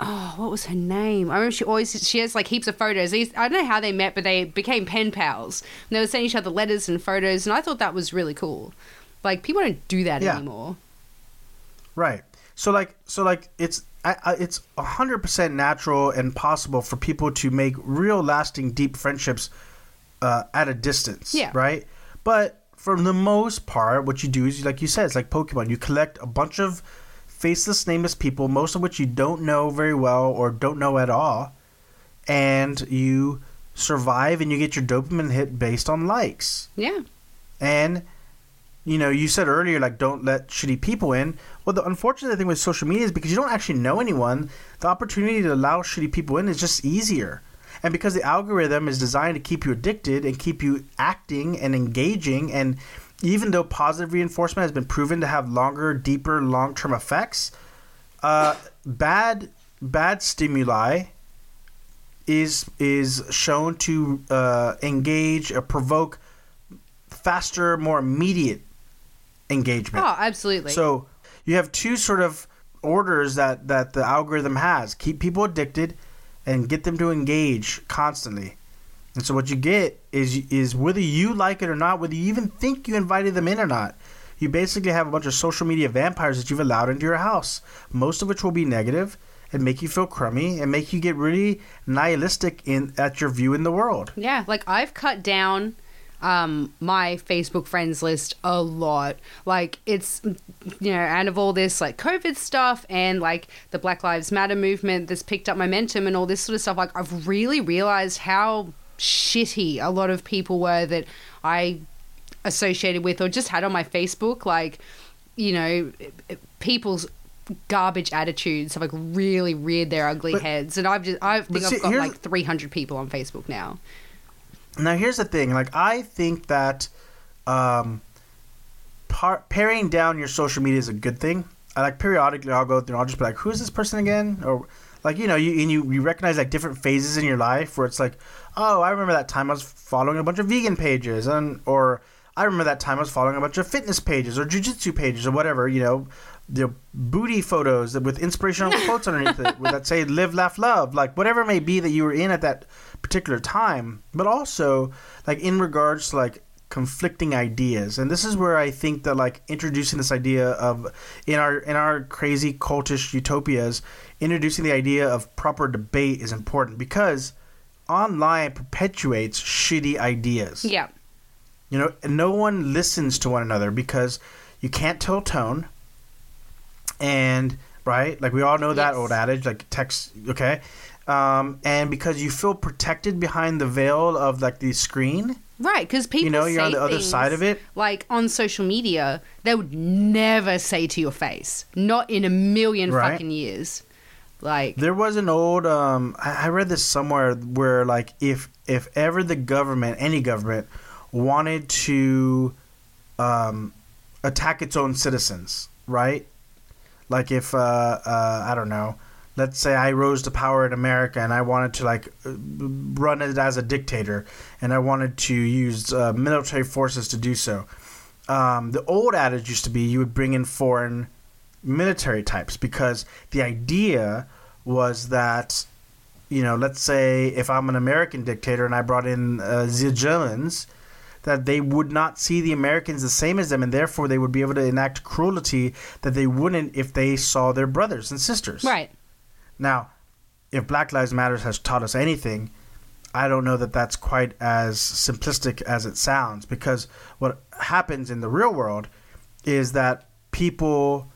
S2: Oh, what was her name? I remember she always she has like heaps of photos. These I don't know how they met, but they became pen pals. And they were sending each other letters and photos, and I thought that was really cool. Like people don't do that
S3: Yeah.
S2: anymore.
S3: Right. So like so like it's I, I, it's hundred percent natural and possible for people to make real lasting deep friendships uh, at a distance.
S2: Yeah.
S3: Right. But for the most part, what you do is like you said, it's like Pokemon. You collect a bunch of faceless, nameless people, most of which you don't know very well or don't know at all, and you survive and you get your dopamine hit based on likes.
S2: Yeah.
S3: And you know, you said earlier like don't let shitty people in. Well, the unfortunate thing with social media is because you don't actually know anyone, the opportunity to allow shitty people in is just easier. And because the algorithm is designed to keep you addicted and keep you acting and engaging and even though positive reinforcement has been proven to have longer, deeper, long-term effects, uh, bad bad stimuli is is shown to uh, engage or provoke faster, more immediate engagement.
S2: Oh, absolutely.
S3: So you have two sort of orders that that the algorithm has: keep people addicted and get them to engage constantly. And so what you get is is whether you like it or not, whether you even think you invited them in or not. You basically have a bunch of social media vampires that you've allowed into your house, most of which will be negative and make you feel crummy and make you get really nihilistic in at your view in the world.
S2: Yeah, like I've cut down um my Facebook friends list a lot. Like it's you know, out of all this like COVID stuff and like the Black Lives Matter movement that's picked up momentum and all this sort of stuff, like I've really realized how shitty a lot of people were that I associated with or just had on my Facebook like you know people's garbage attitudes have like really reared their ugly
S3: But-
S2: heads and I've just I think
S3: see,
S2: I've got like 300 people on Facebook now.
S3: Now here's the thing. Like I think that um, par- paring down your social media is a good thing. I like periodically I'll go through and I'll just be like, who's this person again? Or like you know you and you, you recognize like different phases in your life where it's like, oh, I remember that time I was following a bunch of vegan pages and or I remember that time I was following a bunch of fitness pages or jujitsu pages or whatever. You know. The booty photos with inspirational [laughs] quotes underneath it that say "Live, Laugh, Love," like whatever it may be that you were in at that particular time, but also like in regards to like conflicting ideas. And this is where I think that like introducing this idea of in our in our crazy cultish utopias, introducing the idea of proper debate is important because online perpetuates shitty ideas.
S2: Yeah.
S3: You know, no one listens to one another because you can't tell tone. And right, like we all know that
S2: Yes.
S3: old adage, like text, okay, um, and because you feel protected behind the veil of like the screen,
S2: Right, because people
S3: you know, you're on the other side of it.
S2: Like on social media, they would never say to your face, not in a million
S3: Right.
S2: fucking years. Like,
S3: There was an old, um, I I read this somewhere where like if if ever the government, any government, wanted to um, attack its own citizens, right? Like if uh, uh, I don't know, let's say I rose to power in America and I wanted to like run it as a dictator, and I wanted to use uh, military forces to do so. Um, the old adage used to be you would bring in foreign military types because the idea was that you know let's say if i'm an american dictator and i brought in uh, the germans that they would not see the americans the same as them and therefore they would be able to enact cruelty that they wouldn't if they saw their brothers and sisters
S2: right.
S3: Now if black lives matters has taught us anything I don't know that that's quite as simplistic as it sounds because what happens in the real world is that people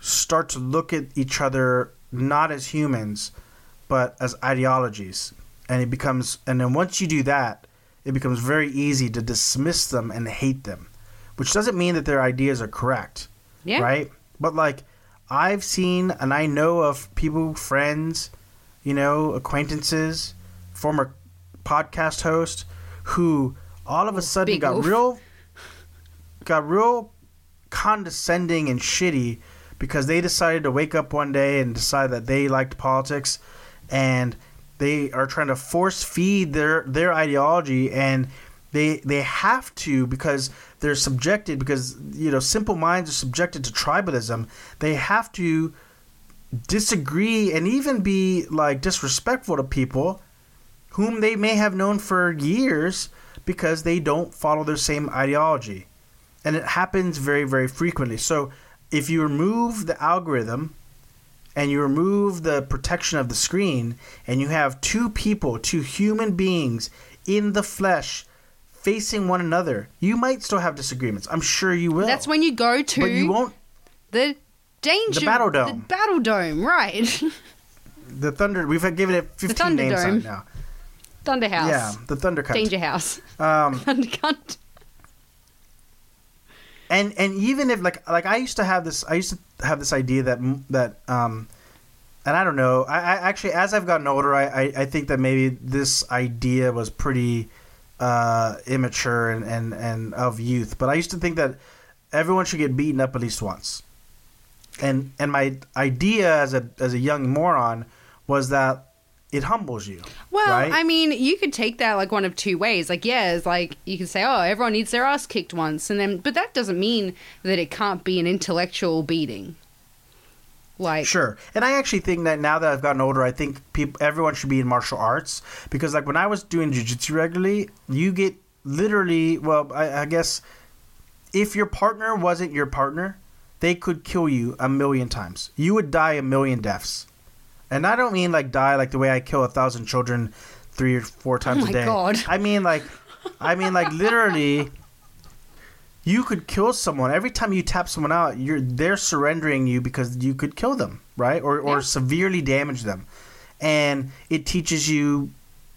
S3: start to look at each other not as humans but as ideologies and it becomes and then once you do that it becomes very easy to dismiss them and hate them which doesn't mean that their ideas are correct
S2: Yeah.
S3: right but like i've seen and i know of people friends you know acquaintances former podcast host who all of a sudden
S2: big
S3: got
S2: oof.
S3: real got real condescending and shitty because they decided to wake up one day and decide that they liked politics and they are trying to force feed their their ideology and they they have to because they're subjected because you know simple minds are subjected to tribalism. They have to disagree and even be like disrespectful to people whom they may have known for years because they don't follow their same ideology. And it happens very very frequently. So if you remove the algorithm and you remove the protection of the screen and you have two people two human beings in the flesh facing one another you might still have disagreements i'm sure you will
S2: That's when you go to
S3: but you won't
S2: the danger
S3: The Battle Dome.
S2: The battle dome, right? [laughs]
S3: the thunder we've given it 15 names on now
S2: Thunder House.
S3: yeah the thunder cut
S2: Danger House.
S3: um [laughs]
S2: Thunder Cunt.
S3: and and even if like like I used to have this I used to have this idea that that um and I don't know I, I actually as I've gotten older I, I I think that maybe this idea was pretty uh immature and and and of youth but I used to think that everyone should get beaten up at least once and and my idea as a as a young moron was that it humbles you
S2: Well,
S3: right?
S2: I mean, you could take that like one of two ways. Like, yeah, it's like you could say, "Oh, everyone needs their ass kicked once," and then, but that doesn't mean that it can't be an intellectual beating. Like,
S3: Sure, and I actually think that now that I've gotten older, I think people, everyone should be in martial arts because, like, when I was doing jujitsu regularly, you get literally, well, I, I guess, if your partner wasn't your partner, they could kill you a million times. You would die a million deaths, and I don't mean like die like the way I kill a thousand children three or four times
S2: Oh
S3: a day.
S2: God.
S3: I mean like, I mean like literally you could kill someone. Every time you tap someone out you're they're surrendering you because you could kill them right? Or, or
S2: Yeah.
S3: severely damage them. And it teaches you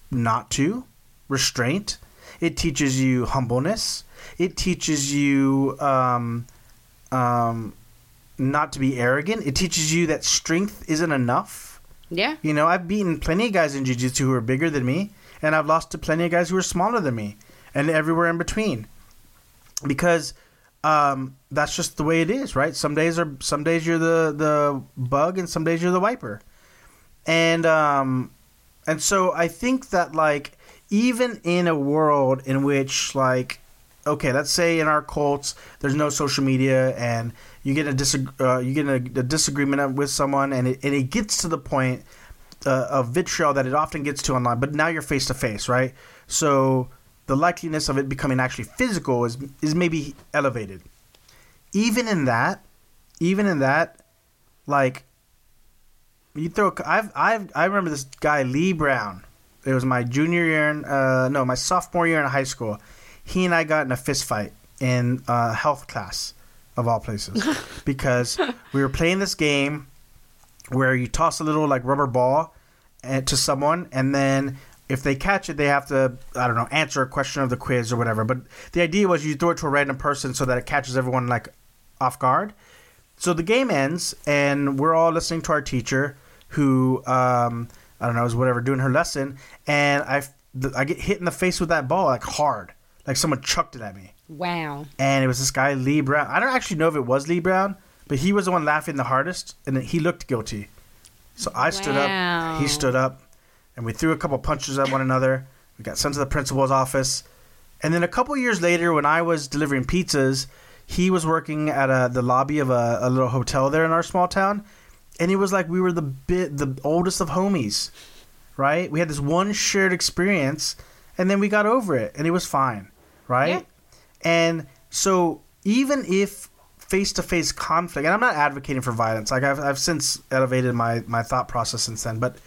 S3: not to restraint. It teaches you humbleness. It teaches you um, um, not to be arrogant. It teaches you that strength isn't enough.
S2: Yeah,
S3: you know i've beaten plenty of guys in jiu-jitsu who are bigger than me and i've lost to plenty of guys who are smaller than me and everywhere in between because um, that's just the way it is, right? Some days are some days you're the the bug, and some days you're the wiper, and um, and so I think that like even in a world in which like okay, let's say in our cults there's no social media and you get a disag- uh, you get a, a disagreement with someone and it, and it gets to the point uh, of vitriol that it often gets to online, but now you're face to face, right? So the likeliness of it becoming actually physical is is maybe elevated. Even in that, even in that, like you throw. I've I've I remember this guy Lee Brown. It was my junior year in uh, no my sophomore year in high school. He and I got in a fist fight in uh, health class of all places [laughs] because we were playing this game where you toss a little like rubber ball uh, to someone and then if they catch it they have to i don't know answer a question of the quiz or whatever but the idea was you throw it to a random person so that it catches everyone like off guard so the game ends and we're all listening to our teacher who um, i don't know is whatever doing her lesson and i i get hit in the face with that ball like hard like someone chucked it at me
S2: wow.
S3: and it was this guy Lee Brown. I don't actually know if it was Lee Brown, but he was the one laughing the hardest, and he looked guilty. So I stood
S2: Wow.
S3: up, he stood up, and we threw a couple punches at one another. We got sent to the principal's office, and then a couple years later, when I was delivering pizzas, he was working at a, the lobby of a, a little hotel there in our small town, and he was like, we were the bit the oldest of homies, right? We had this one shared experience, and then we got over it, and it was fine, right?
S2: Yeah.
S3: And so even if face to face conflict, and I'm not advocating for violence, like I've, I've since elevated my, my thought process since then, but,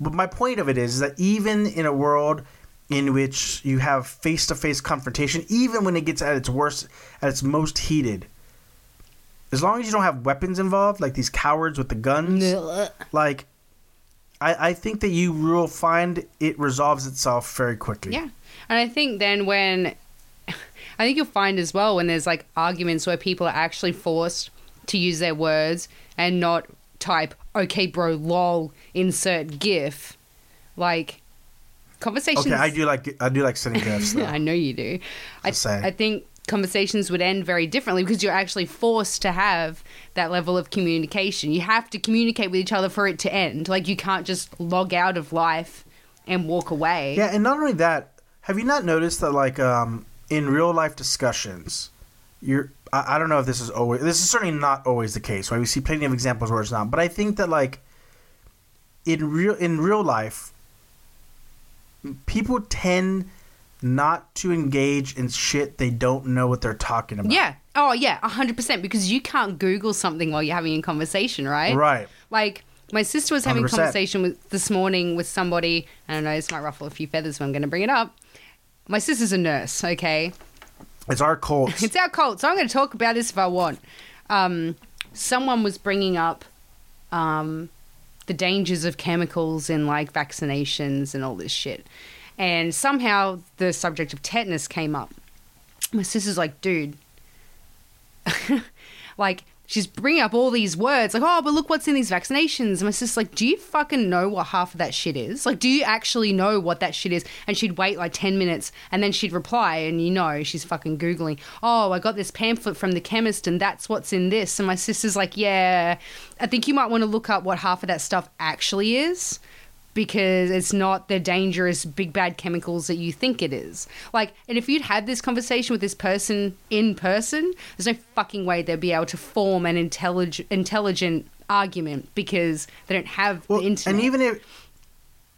S3: but my point of it is that even in a world in which you have face to face confrontation, even when it gets at its worst, at its most heated. As long as you don't have weapons involved, like these cowards with the guns, like I, I think that you will find it resolves itself very quickly.
S2: Yeah. And I think then when [laughs] I think you'll find as well when there's like arguments where people are actually forced to use their words and not type okay bro lol insert gif like conversations
S3: Okay, I do like I do like sending gifs. [laughs] Though.
S2: I know you do. I,
S3: saying.
S2: I think conversations would end very differently because you're actually forced to have that level of communication. You have to communicate with each other for it to end. Like you can't just log out of life and walk away.
S3: Yeah, and not only that, have you not noticed that like um, in real life discussions, you're I, I don't know if this is always this is certainly not always the case. Right, we see plenty of examples where it's not, but I think that like in real in real life, people tend not to engage in shit they don't know what they're talking about.
S2: Yeah. Oh, yeah, 100% because you can't Google something while you're having a conversation, right?
S3: Right.
S2: Like, my sister was having
S3: 100%.
S2: conversation with, this morning with somebody. I don't know, this might ruffle a few feathers, but I'm going to bring it up. My sister's a nurse, okay?
S3: It's our cult. [laughs]
S2: It's our cult, so I'm going to talk about this if I want. Um, someone was bringing up um, the dangers of chemicals and like vaccinations and all this shit. And somehow the subject of tetanus came up. My sister's like, dude, [laughs] like, she's bringing up all these words, like, oh, but look what's in these vaccinations. And my sister's like, do you fucking know what half of that shit is? Like, do you actually know what that shit is? And she'd wait like 10 minutes and then she'd reply, and you know, she's fucking Googling, oh, I got this pamphlet from the chemist and that's what's in this. And my sister's like, yeah, I think you might want to look up what half of that stuff actually is because it's not the dangerous big bad chemicals that you think it is. Like, and if you'd had this conversation with this person in person, there's no fucking way they'd be able to form an intelligent intelligent argument because they don't have
S3: Well,
S2: the internet.
S3: and even if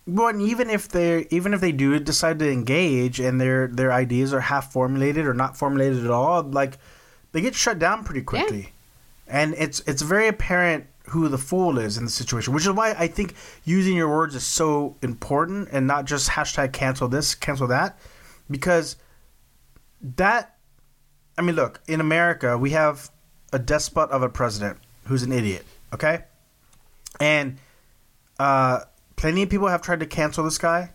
S3: well, and even if they even if they do decide to engage and their their ideas are half formulated or not formulated at all, like they get shut down pretty quickly. And it's it's very apparent who the fool is in the situation, which is why I think using your words is so important and not just hashtag cancel this, cancel that, because that I mean, look, in America, we have a despot of a president who's an idiot, okay? And uh, plenty of people have tried to cancel this guy,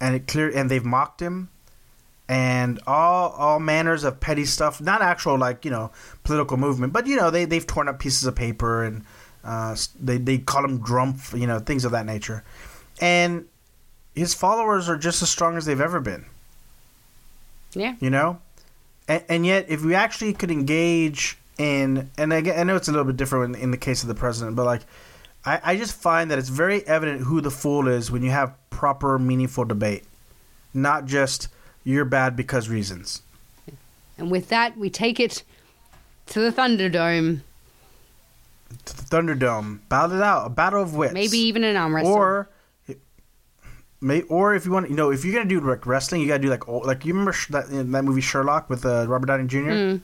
S3: and it clear and they've mocked him, and all all manners of petty stuff. Not actual like you know political movement, but you know they they've torn up pieces of paper and uh, they they call him Drumpf, you know things of that nature, and his followers are just as strong as they've ever been.
S2: Yeah.
S3: you know? And, and yet if we actually could engage in and again, i know it's a little bit different in, in the case of the president but like I, I just find that it's very evident who the fool is when you have proper meaningful debate. Not just you're bad because reasons.
S2: And with that, we take it to the Thunderdome.
S3: To the thunderdome battle it out a battle of wits
S2: Maybe even an arm wrestle.
S3: or May, or if you want, you know, if you're gonna do like wrestling, you gotta do like old, like you remember sh- that in that movie Sherlock with uh, Robert Downey Jr.
S2: Mm.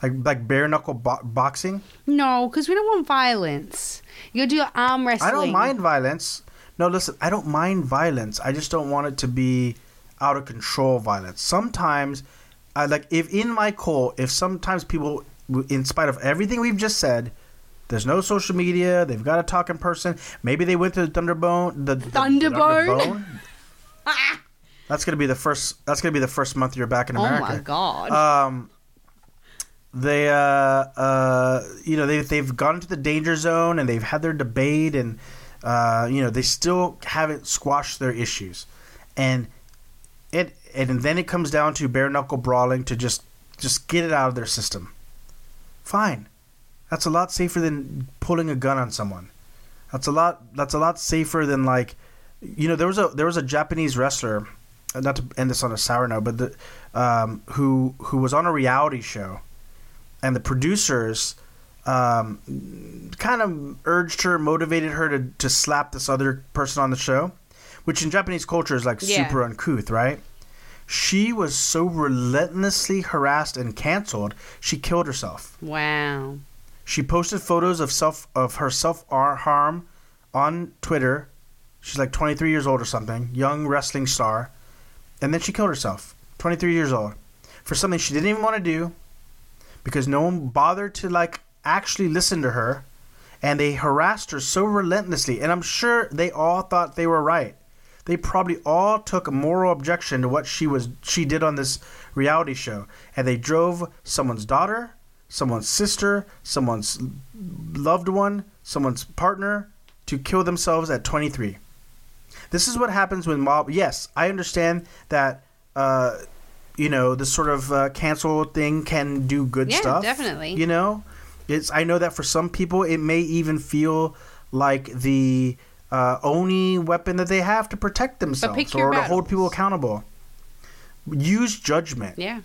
S3: Like like bare knuckle bo- boxing.
S2: no, because we don't want violence. You gotta do arm wrestling.
S3: I don't mind violence. No, listen, I don't mind violence. I just don't want it to be out of control violence. Sometimes, I like if in my call, if sometimes people, in spite of everything we've just said, there's no social media. They've got to talk in person. Maybe they went to the Thunderbone. The, the
S2: Thunderbone?
S3: Thunderbone. [laughs] that's gonna be the first. That's gonna be the first month you're back in America.
S2: Oh my god.
S3: Um, they, uh, uh, you know, they they've gone into the danger zone and they've had their debate, and uh, you know, they still haven't squashed their issues, and it and then it comes down to bare knuckle brawling to just just get it out of their system. Fine, that's a lot safer than pulling a gun on someone. That's a lot. That's a lot safer than like, you know, there was a there was a Japanese wrestler, uh, not to end this on a sour note, but the um, who who was on a reality show, and the producers um, kind of urged her, motivated her to to slap this other person on the show, which in Japanese culture is like
S2: Yeah.
S3: super uncouth, right? She was so relentlessly harassed and canceled, she killed herself.
S2: wow.
S3: She posted photos of self of her self harm on Twitter. She's like 23 years old or something, young wrestling star, and then she killed herself. 23 years old for something she didn't even want to do because no one bothered to like actually listen to her and they harassed her so relentlessly and i'm sure they all thought they were right they probably all took a moral objection to what she was she did on this reality show and they drove someone's daughter someone's sister someone's loved one someone's partner to kill themselves at 23 this is what happens when mob yes i understand that uh, you know this sort of uh, cancel thing can do good
S2: Yeah,
S3: stuff
S2: definitely.
S3: you know? It's i know that for some people it may even feel like the uh, only weapon that they have to protect themselves or to hold people accountable. Use judgment.
S2: Yeah.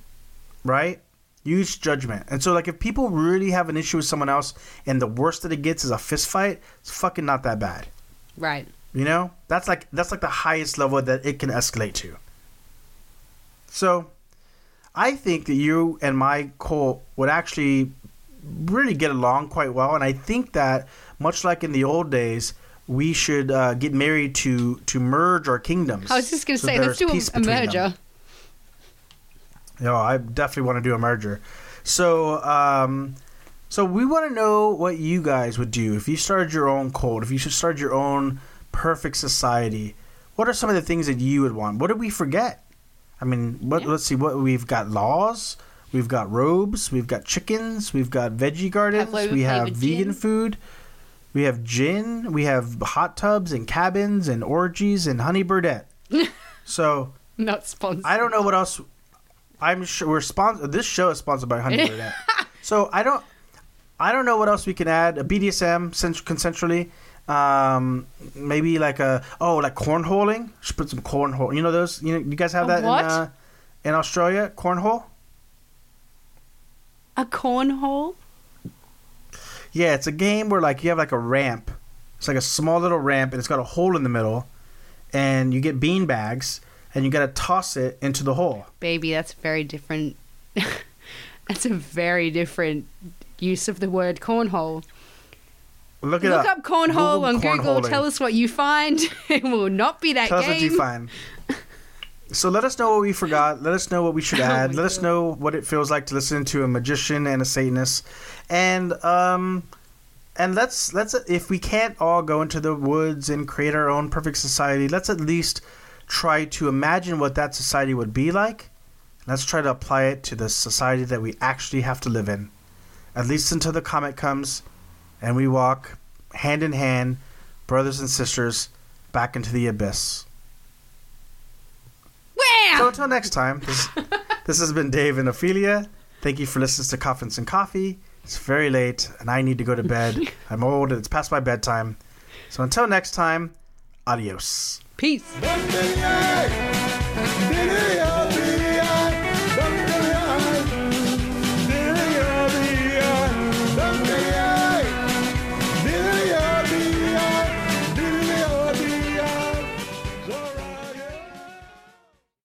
S3: right use judgment and so like if people really have an issue with someone else and the worst that it gets is a fist fight it's fucking not that bad
S2: Right.
S3: you know, that's like that's like the highest level that it can escalate to. So, I think that you and my Cole would actually really get along quite well, and I think that much like in the old days, we should uh, get married to to merge our kingdoms.
S2: I was just going to
S3: so
S2: say, let's do a, a
S3: between them. No, I definitely want to do a merger. So, um, so we want to know what you guys would do if you started your own cult. If you should start your own perfect society, what are some of the things that you would want? What did we forget? I mean, what?
S2: Yeah.
S3: Let's see. What we've got laws. We've got robes. We've got chickens. We've got veggie gardens.
S2: flavor-
S3: we have vegan
S2: gin.
S3: food. We have gin. We have hot tubs and cabins and orgies and honey birdette. [laughs] so
S2: Not sponsored.
S3: I don't know what else. I'm sure we're sponsored. This show is sponsored by Honey Birdette. [laughs] so I don't. I don't know what else we can add. A BDSM consensually. Um, maybe like a oh like cornholing. Should put some cornhole. You know those. You know you guys have that in uh, in Australia. Cornhole.
S2: A cornhole?
S3: Yeah, it's a game where like you have like a ramp. It's like a small little ramp, and it's got a hole in the middle, and you get bean bags, and you got to toss it into the hole.
S2: Baby, that's very different. [laughs] that's a very different use of the word cornhole.
S3: Look it
S2: Look
S3: up.
S2: up cornhole
S3: Google
S2: on Google. Tell us what you find. [laughs] it will not be that
S3: Tell us what you find. [laughs] So let us know what we forgot. Let us know what we should
S2: Oh
S3: add.
S2: my
S3: let us know what it feels like to listen to a magician and a Satanist. And um and let's let's if we can't all go into the woods and create our own perfect society, let's at least try to imagine what that society would be like. Let's try to apply it to the society that we actually have to live in. At least until the comet comes and we walk hand in hand, brothers and sisters, back into the abyss. So until next time, this, [laughs] this has been Dave and Ophelia. Thank you for listening to Coffins and Coffee. It's very late, and I need to go to bed. [laughs] I'm old, and it's past my bedtime. So until next time, adios.
S2: Peace.